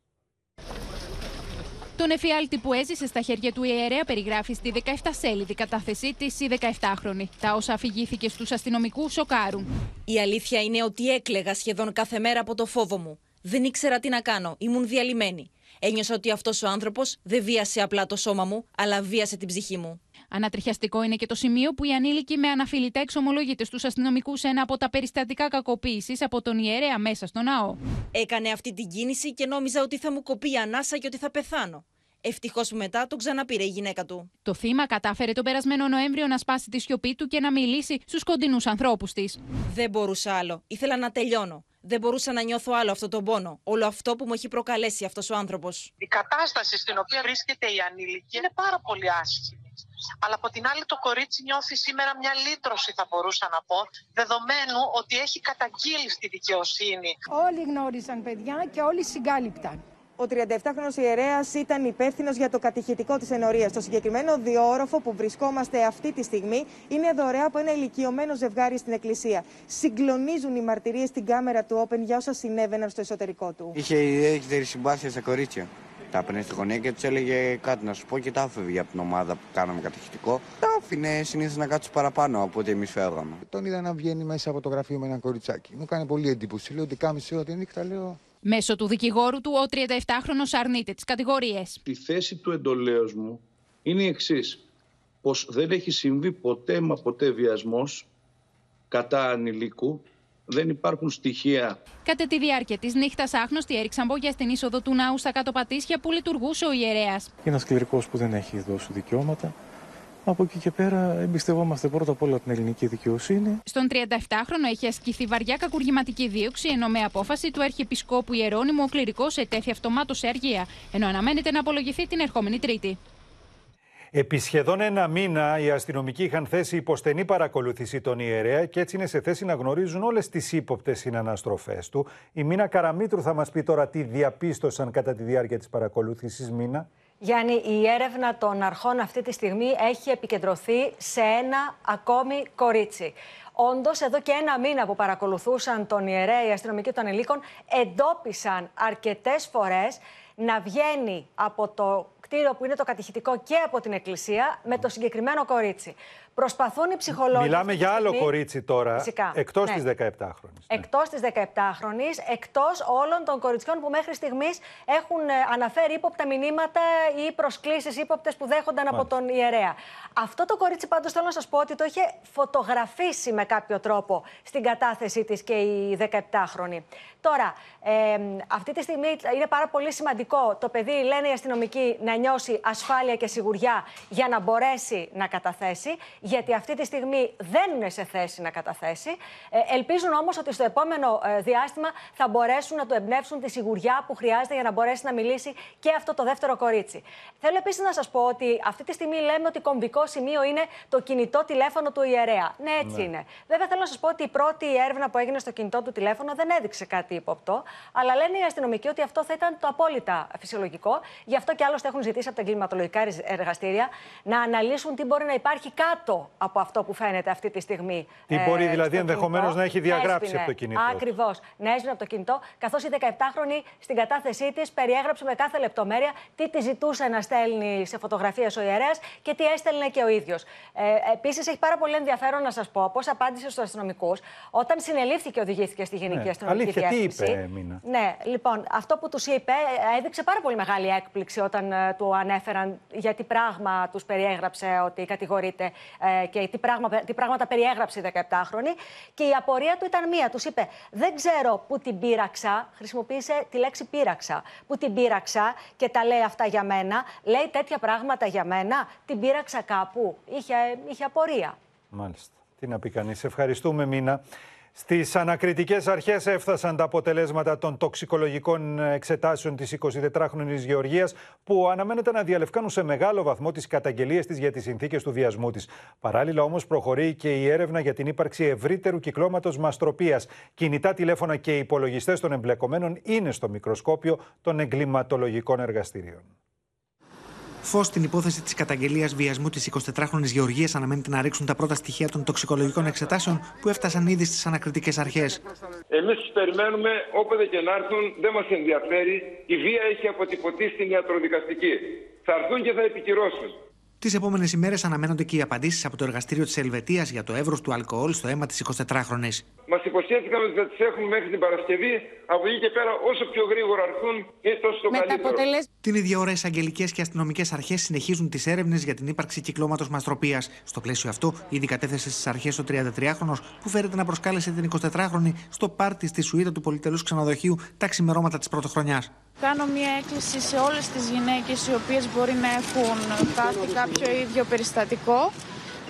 Τον εφιάλτη που έζησε στα χέρια του ιερέα περιγράφει στη 17σέλιδη κατάθεσή της η 17χρονη. Τα όσα αφηγήθηκε στους αστυνομικούς σοκάρουν. Η αλήθεια είναι ότι έκλεγα σχεδόν κάθε μέρα από το φόβο μου. Δεν ήξερα τι να κάνω, ήμουν διαλυμένη. Ένιωσα ότι αυτός ο άνθρωπος δεν βίασε απλά το σώμα μου, αλλά βίασε την ψυχή μου. Ανατριχιαστικό είναι και το σημείο που η ανήλικη με αναφιλητά εξομολογείται στους αστυνομικούς σε ένα από τα περιστατικά κακοποίησης από τον ιερέα μέσα στο ναό. Έκανε αυτή την κίνηση και νόμιζα ότι θα μου κοπεί η ανάσα και ότι θα πεθάνω. Ευτυχώς που μετά τον ξαναπήρε η γυναίκα του. Το θύμα κατάφερε τον περασμένο Νοέμβριο να σπάσει τη σιωπή του και να μιλήσει στους κοντινούς ανθρώπους της. Δεν μπορούσα άλλο. Ήθελα να τελειώνω. Δεν μπορούσα να νιώθω άλλο αυτό τον πόνο. Όλο αυτό που μου έχει προκαλέσει αυτός ο άνθρωπος. Η κατάσταση στην οποία βρίσκεται η ανήλικη είναι πάρα πολύ άσχημη. Αλλά από την άλλη το κορίτσι νιώθει σήμερα μια λύτρωση θα μπορούσα να πω, δεδομένου ότι έχει καταγγείλει στη δικαιοσύνη. Όλοι γνώρισαν παιδιά και όλοι συγκάλυπταν. Ο 37χρονο ιερέας ήταν υπεύθυνος για το κατηχητικό της ενορίας. Το συγκεκριμένο διόροφο που βρισκόμαστε αυτή τη στιγμή είναι δωρεά από ένα ηλικιωμένο ζευγάρι στην εκκλησία. Συγκλονίζουν οι μαρτυρίες στην κάμερα του Open για όσα συνέβαιναν στο εσωτερικό του. Είχε ιδιαίτερη συμπάθεια στα κορίτσια. Τα έπαιρνε στη γωνία και τους έλεγε κάτι να σου πω και τα άφευγε από την ομάδα που κάναμε κατηχητικό. Τα άφηνε συνήθως να κάτσουν παραπάνω από ό,τι εμείς φεύγαμε. Τον είδα να βγαίνει μέσα από το γραφείο με ένα κοριτσάκι. Μου κάνει πολύ εντύπωση. Λέω ότι κάμισε ό,τι νύχτα, λέω Μέσω του δικηγόρου του, ο 37χρονο αρνείται τις κατηγορίες. Η θέση του εντολέως μου είναι η εξής. Πως δεν έχει συμβεί ποτέ μα ποτέ βιασμός κατά ανηλίκου. Δεν υπάρχουν στοιχεία. Κατά τη διάρκεια της νύχτας, άγνωστοι έριξαν μπόγια στην είσοδο του ναού στα κάτω πατήσια που λειτουργούσε ο ιερέας. Ένας κληρικός που δεν έχει δώσει δικαιώματα από εκεί και πέρα εμπιστευόμαστε πρώτα απ' όλα την ελληνική δικαιοσύνη. Στον 37χρονο έχει ασκηθεί βαριά κακουργηματική δίωξη, ενώ με απόφαση του Αρχιεπισκόπου Ιερώνυμου ο κληρικός ετέθη αυτομάτως σε αργία, ενώ αναμένεται να απολογηθεί την ερχόμενη Τρίτη. Επί σχεδόν ένα μήνα οι αστυνομικοί είχαν θέσει υποστενή παρακολούθηση τον ιερέα και έτσι είναι σε θέση να γνωρίζουν όλες τις ύποπτες συναναστροφές του. Η Μίνα Καραμίτρου θα μας πει τώρα τι διαπίστωσαν κατά τη διάρκεια της παρακολούθησης. Μίνα. Γιάννη, η έρευνα των αρχών αυτή τη στιγμή έχει επικεντρωθεί σε ένα ακόμη κορίτσι. Όντως, εδώ και ένα μήνα που παρακολουθούσαν τον ιερέα, οι αστυνομικοί των ελίκων εντόπισαν αρκετές φορές να βγαίνει από το κτίριο που είναι το κατηχητικό και από την εκκλησία με το συγκεκριμένο κορίτσι. Προσπαθούν οι ψυχολόγοι. Μιλάμε για άλλο κορίτσι τώρα. Εκτός ναι. της 17χρονη. Εκτός της 17χρονη, εκτός όλων των κοριτσιών που μέχρι στιγμής έχουν ε, αναφέρει ύποπτα μηνύματα ή προσκλήσεις ύποπτες που δέχονταν από τον ιερέα. Αυτό το κορίτσι πάντως θέλω να σας πω ότι το είχε φωτογραφίσει με κάποιο τρόπο στην κατάθεσή της και η 17χρονη. Τώρα, ε, αυτή τη στιγμή είναι πάρα πολύ σημαντικό το παιδί, λένε οι αστυνομικοί, να νιώσει ασφάλεια και σιγουριά για να μπορέσει να καταθέσει γιατί αυτή τη στιγμή δεν είναι σε θέση να καταθέσει. Ε, ελπίζουν όμως ότι στο επόμενο ε, διάστημα θα μπορέσουν να του εμπνεύσουν τη σιγουριά που χρειάζεται για να μπορέσει να μιλήσει και αυτό το δεύτερο κορίτσι. Θέλω επίσης να σας πω ότι αυτή τη στιγμή λέμε ότι κομβικό σημείο είναι το κινητό τηλέφωνο του ιερέα. Ναι, έτσι ναι. είναι. Βέβαια, θέλω να σας πω ότι η πρώτη έρευνα που έγινε στο κινητό του τηλέφωνο δεν έδειξε κάτι ύποπτο. Αλλά λένε οι αστυνομικοί ότι αυτό θα ήταν το απόλυτα φυσιολογικό. Γι' αυτό και άλλωστε έχουν ζητήσει από τα εγκληματολογικά εργαστήρια να αναλύσουν τι μπορεί να υπάρχει κάτω από αυτό που φαίνεται αυτή τη στιγμή. Τι ε, μπορεί δηλαδή ενδεχομένως να έχει διαγράψει από το κινητό. Ακριβώς. Να έσβηνε από το κινητό, καθώς η 17χρονη στην κατάθεσή της περιέγραψε με κάθε λεπτομέρεια τι τη ζητούσε να στέλνει σε φωτογραφίες ο ιερέας και τι έστελνε και ο ίδιος. Ε, Επίσης, έχει πάρα πολύ ενδιαφέρον να σας πω πώ απάντησε στους αστυνομικούς όταν συνελήφθη και οδηγήθηκε στη Γενική ναι. Αστυνομική Αλήθεια, Διεύθυνση. Τι είπε, Μίνα; Ναι, λοιπόν, αυτό που τους είπε έδειξε πάρα πολύ μεγάλη έκπληξη όταν uh, του ανέφεραν για τι πράγμα τους περιέγραψε ότι κατηγορείται ε, και τι, πράγμα, τι πράγματα περιέγραψε η 17χρονη. Και η απορία του ήταν μία. Τους είπε: Δεν ξέρω που την πείραξα. Χρησιμοποίησε τη λέξη πείραξα. Που την πείραξα και τα λέει αυτά για μένα. Λέει τέτοια πράγματα για μένα. Την πείραξα κάπου. Είχε, είχε απορία. Μάλιστα. Τι να πει κανείς. Ευχαριστούμε, Μίνα. Στις ανακριτικές αρχές έφτασαν τα αποτελέσματα των τοξικολογικών εξετάσεων της 24χρονη Γεωργίας, που αναμένεται να διαλευκάνουν σε μεγάλο βαθμό τις καταγγελίες της για τις συνθήκες του βιασμού της. Παράλληλα, όμως, προχωρεί και η έρευνα για την ύπαρξη ευρύτερου κυκλώματος μαστροπίας. Κινητά τηλέφωνα και υπολογιστές των εμπλεκομένων είναι στο μικροσκόπιο των εγκληματολογικών εργαστηρίων. Φως στην υπόθεση της καταγγελίας βιασμού της 24χρονη Γεωργίας αναμένεται να ρίξουν τα πρώτα στοιχεία των τοξικολογικών εξετάσεων που έφτασαν ήδη στις ανακριτικές αρχές. Εμείς τους περιμένουμε όποτε και να έρθουν, δεν μας ενδιαφέρει. Η βία έχει αποτυπωθεί στην ιατροδικαστική. Θα έρθουν και θα επικυρώσουν. Τις επόμενες ημέρες αναμένονται και οι απαντήσεις από το εργαστήριο της Ελβετίας για το εύρος του αλκοόλ στο αίμα της 24χρονη. Μας υποσχέθηκαν ότι θα τις έχουμε μέχρι την Παρασκευή. Από εκεί και πέρα, όσο πιο γρήγορα έρθουν, είναι τόσο το καλύτερο. Την ίδια ώρα, οι εισαγγελικές και αστυνομικές αρχές συνεχίζουν τις έρευνες για την ύπαρξη κυκλώματος μαστροπίας. Στο πλαίσιο αυτό, ήδη κατέθεσε στις αρχές ο 33χρονο που φέρεται να προσκάλεσε την 24χρονη στο πάρτι στη σουίτα του πολυτελούς ξενοδοχείου τα ξημερώματα της πρωτοχρονιάς. Κάνω μια έκκληση σε όλες τις γυναίκες οι οποίες μπορεί να έχουν πάθει κάποιο ίδιο περιστατικό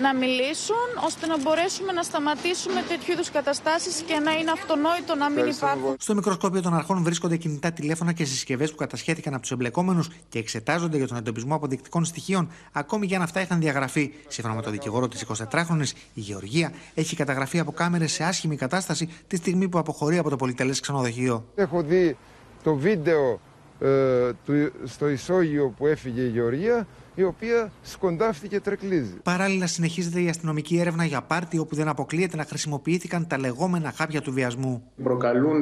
να μιλήσουν ώστε να μπορέσουμε να σταματήσουμε τέτοιου είδους καταστάσεις και να είναι αυτονόητο να μην υπάρχουν. Στο μικροσκόπιο των αρχών βρίσκονται κινητά τηλέφωνα και συσκευές που κατασχέθηκαν από τους εμπλεκόμενους και εξετάζονται για τον εντοπισμό αποδεικτικών στοιχείων, ακόμη και αν αυτά είχαν διαγραφεί. Σύμφωνα με τον δικηγόρο της 24χρονη, η Γεωργία έχει καταγραφεί από κάμερες σε άσχημη κατάσταση τη στιγμή που αποχωρεί από το πολυτελές ξενοδοχείο. Έχω δει το βίντεο ε, του, στο ισόγειο που έφυγε η Γεωργία η οποία σκοντάφτηκε τρεκλίζει. Παράλληλα, συνεχίζεται η αστυνομική έρευνα για πάρτι όπου δεν αποκλείεται να χρησιμοποιήθηκαν τα λεγόμενα χάπια του βιασμού. Προκαλούν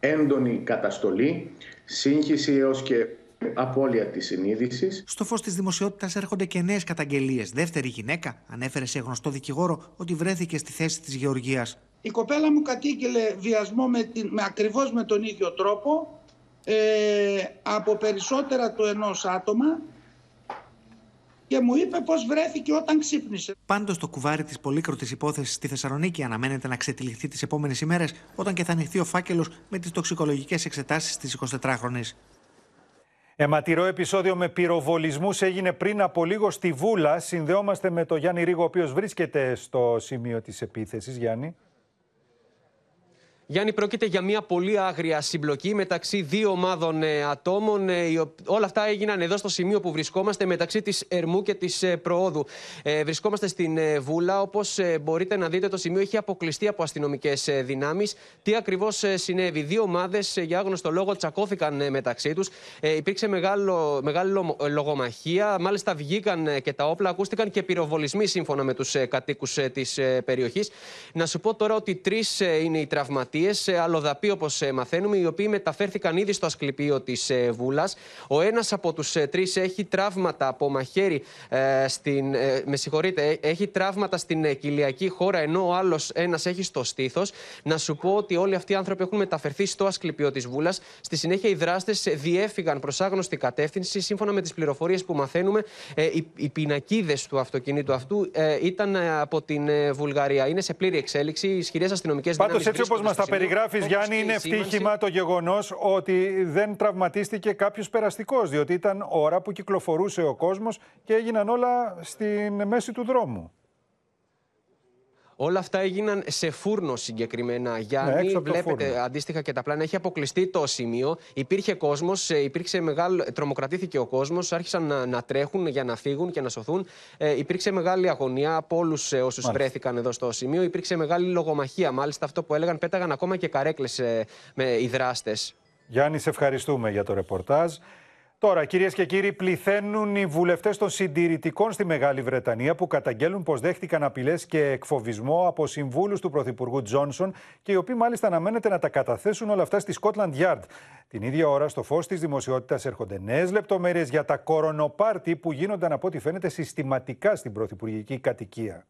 έντονη καταστολή, σύγχυση έως και απώλεια της συνείδησης. Στο φως της δημοσιότητας έρχονται και νέες καταγγελίες. Δεύτερη γυναίκα ανέφερε σε γνωστό δικηγόρο ότι βρέθηκε στη θέση της Γεωργίας. Η κοπέλα μου κατήγγειλε βιασμό με, με ακριβώς με τον ίδιο τρόπο ε, από περισσότερα του ενός άτομα και μου είπε πώς βρέθηκε όταν ξύπνησε. Πάντως το κουβάρι της πολύκροτης υπόθεσης στη Θεσσαλονίκη αναμένεται να ξετυλιχθεί τις επόμενες ημέρες όταν και θα ανοιχθεί ο φάκελος με τις τοξικολογικές εξετάσεις της 24χρονης. Αιματηρό επεισόδιο με πυροβολισμούς έγινε πριν από λίγο στη Βούλα. Συνδεόμαστε με τον Γιάννη Ρίγο, ο οποίος βρίσκεται στο σημείο της επίθεσης. Γιάννη. Γιάννη, πρόκειται για μια πολύ άγρια συμπλοκή μεταξύ δύο ομάδων ε, ατόμων. Ε, όλα αυτά έγιναν εδώ στο σημείο που βρισκόμαστε μεταξύ της Ερμού και της ε, Προόδου. βρισκόμαστε στην Βούλα. Όπως μπορείτε να δείτε, το σημείο έχει αποκλειστεί από αστυνομικές δυνάμεις. Τι ακριβώς συνέβη; Δύο ομάδες για άγνωστο λόγο τσακώθηκαν μεταξύ τους. υπήρξε μεγάλο, μεγάλη λογομαχία. Μάλιστα βγήκαν και τα όπλα. Ακούστηκαν και πυροβολισμοί σύμφωνα με τους κατοίκους της περιοχής. Να σου πω τώρα ότι τρεις είναι οι τραυματίες σε αλλοδαπή, όπως ε, μαθαίνουμε, οι οποίοι μεταφέρθηκαν ήδη στο ασκληπείο της ε, Βούλας. Ο ένας από τους ε, τρεις έχει τραύματα από μαχαίρι στην. Με συγχωρείτε, έχει τραύματα στην κοιλιακή χώρα, ενώ ο άλλος ένας έχει στο στήθος. Να σου πω ότι όλοι αυτοί οι άνθρωποι έχουν μεταφερθεί στο ασκληπείο της Βούλας. Στη συνέχεια, οι δράστες διέφυγαν προς άγνωστη κατεύθυνση. Σύμφωνα με τις πληροφορίες που μαθαίνουμε, οι, οι πινακίδες του αυτοκινήτου αυτού ήταν από την Βουλγαρία. Είναι σε πλήρη εξέλιξη. Οι ισχυρές αστυνομικές δυνάμει. Πάντως, έτσι όπως μας τα περιγράφεις, Γιάννη, είναι ευτύχημα το γεγονός ότι δεν τραυματίστηκε κάποιος περαστικός. Διότι ήταν ώρα που κυκλοφορούσε ο κόσμος και έγιναν όλα στη μέση του δρόμου. Όλα αυτά έγιναν σε φούρνο συγκεκριμένα. Γιάννη, ναι, βλέπετε αντίστοιχα και τα πλάνα. Έχει αποκλειστεί το σημείο. Υπήρχε κόσμος, ε, υπήρξε μεγάλο. Τρομοκρατήθηκε ο κόσμος. Άρχισαν να, να, τρέχουν για να φύγουν και να σωθούν. Ε, υπήρξε μεγάλη αγωνία από όλους ε, όσους βρέθηκαν εδώ στο σημείο. Υπήρξε μεγάλη λογομαχία. Μάλιστα, αυτό που έλεγαν, πέταγαν ακόμα και καρέκλες ε, με οι δράστε. Γιάννη, σε ευχαριστούμε για το ρεπορτάζ. Τώρα, κυρίες και κύριοι, πληθαίνουν οι βουλευτές των συντηρητικών στη Μεγάλη Βρετανία που καταγγέλουν πως δέχτηκαν απειλές και εκφοβισμό από συμβούλους του Πρωθυπουργού Τζόνσον και οι οποίοι μάλιστα αναμένεται να τα καταθέσουν όλα αυτά στη Scotland Yard. Την ίδια ώρα, στο φως της δημοσιότητας έρχονται νέες λεπτομέρειες για τα κορονοπάρτι που γίνονταν από ό,τι φαίνεται συστηματικά στην πρωθυπουργική κατοικία.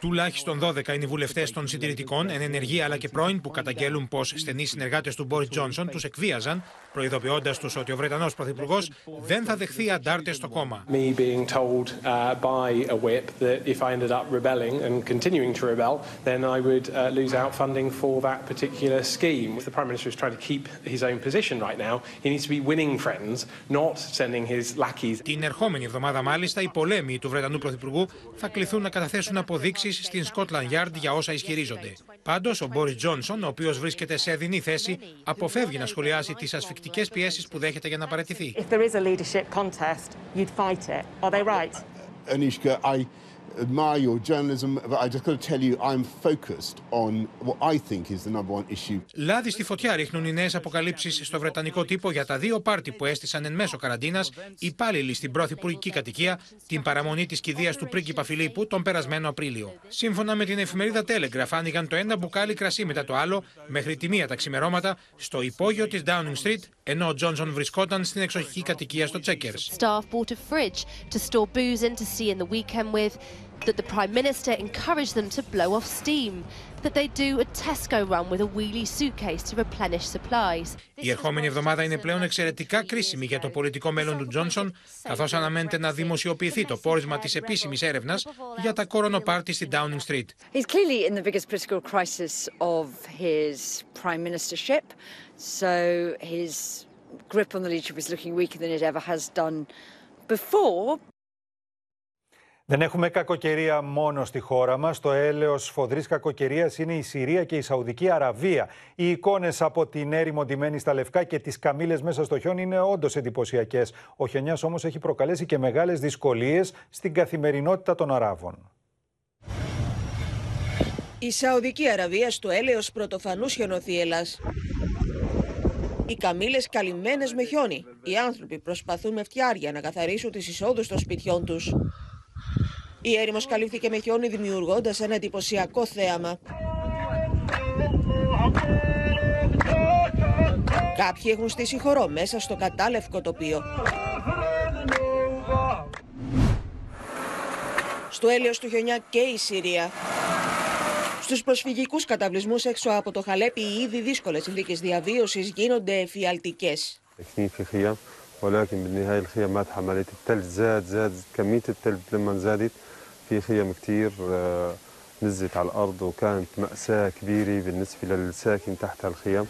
Τουλάχιστον 12 είναι οι βουλευτές των συντηρητικών, εν ενεργεία αλλά και πρώην, που καταγγέλουν πως στενοί συνεργάτες του Μπόρις Τζόνσον τους εκβίαζαν, προειδοποιώντας τους ότι ο Βρετανός Πρωθυπουργός δεν θα δεχθεί αντάρτες στο κόμμα. Την ερχόμενη εβδομάδα, μάλιστα, οι πολέμοι του Βρετανού Πρωθυπουργού θα κληθούν να καταθέσουν αποδείξεις στην Scotland Yard για όσα ισχυρίζονται. Πάντως, ο Μπόρις Τζόνσον, ο οποίος βρίσκεται σε αδεινή θέση, αποφεύγει να σχολιάσει τις ασφικτικές πιέσεις που δέχεται για να παραιτηθεί. Admire your journalism, but I just got to tell you I'm focused on what I think is the number one issue. Λάδι στη φωτιά ρίχνουν οι νέες αποκαλύψεις στο Βρετανικό τύπο για τα δύο πάρτι που έστησαν εν μέσω καραντίνας υπάλληλοι στην πρωθυπουργική κατοικία την παραμονή της κηδείας του πρίγκιπα Φιλίππου τον περασμένο Απρίλιο. Σύμφωνα με την εφημερίδα Telegraph, άνοιγαν το ένα μπουκάλι κρασί μετά το άλλο μέχρι τη μία τα ξημερώματα στο υπόγειο της Downing Street, ενώ ο Τζόνσον βρισκόταν στην εξοχική κατοικία στο Checkers. Staff bought a fridge to store booze in to see in the weekend with that the Prime Minister encouraged them to blow off steam, that they do a Tesco run with a wheelie suitcase to replenish supplies. Η ερχόμενη εβδομάδα είναι πλέον εξαιρετικά κρίσιμη για το πολιτικό μέλλον του Τζόνσον, καθώς αναμένεται να δημοσιοποιηθεί το πόρισμα της επίσημης έρευνας για τα κορονοπάρτι στη Downing Street. He's clearly in the biggest political crisis of his prime ministership, so his grip on the leadership is looking weaker than it ever has done before. Δεν έχουμε κακοκαιρία μόνο στη χώρα μας. Το έλεος φοδρή κακοκαιρίας είναι η Συρία και η Σαουδική Αραβία. Οι εικόνες από την έρημο ντυμένη στα λευκά και τις καμίλε μέσα στο χιόνι είναι όντως εντυπωσιακές. Ο χιονιάς όμως έχει προκαλέσει και μεγάλες δυσκολίες στην καθημερινότητα των Αράβων. Η Σαουδική Αραβία στο έλεος πρωτοφανούς χιονοθύελας. Οι καμίλε καλυμμένες με χιόνι. Οι άνθρωποι προσπαθούν με φτιάρια να καθαρίσουν τις εισόδους των σπιτιών τους. Η έρημος καλύφθηκε με χιόνι δημιουργώντας ένα εντυπωσιακό θέαμα. Κάποιοι έχουν στήσει χορό μέσα στο κατάλευκο τοπίο. Στο έλεος του χιονιά και η Συρία. Στους προσφυγικούς καταβλισμούς έξω από το Χαλέπι οι ήδη δύσκολες συνθήκες διαβίωσης γίνονται εφιαλτικές. ولكن بالنهايه الخيامات حملت الثلج زاد زاد كميه الثلج لما زادت في خيم كثير نزلت على الارض وكانت ماساه كبيره بالنسبه للساكن تحت الخيام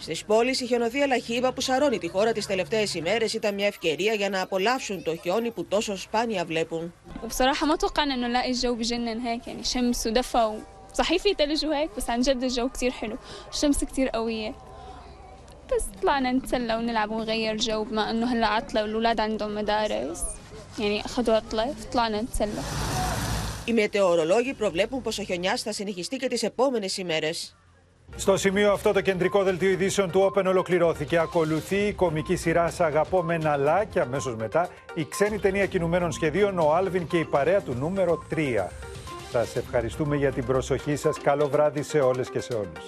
Στι πόλει, η χιονοθύα Λαχίβα που σαρώνει τη χώρα τι τελευταίε ημέρε ήταν μια ευκαιρία για να απολαύσουν το χιόνι που τόσο σπάνια βλέπουν. وبصراحة ما توقعنا انه نلاقي الجو بجنن هيك يعني شمس ودفى صحيح في ثلج وهيك بس عن جد الجو كتير حلو الشمس كتير قوية بس طلعنا نتسلى ونلعب ونغير جو بما انه هلا عطلة والولاد عندهم مدارس يعني اخذوا عطلة فطلعنا نتسلى Οι μετεωρολόγοι προβλέπουν πως ο χιονιάς θα συνεχιστεί και τις επόμενες ημέρες. Στο σημείο αυτό το κεντρικό δελτίο ειδήσεων του Open ολοκληρώθηκε. Ακολουθεί η κομική σειρά «Σ' αγαπώ με ένα λα» και αμέσως μετά η ξένη ταινία κινουμένων σχεδίων «Ο Άλβιν και η παρέα του νούμερο 3». Σας ευχαριστούμε για την προσοχή σας. Καλό βράδυ σε όλες και σε όλους.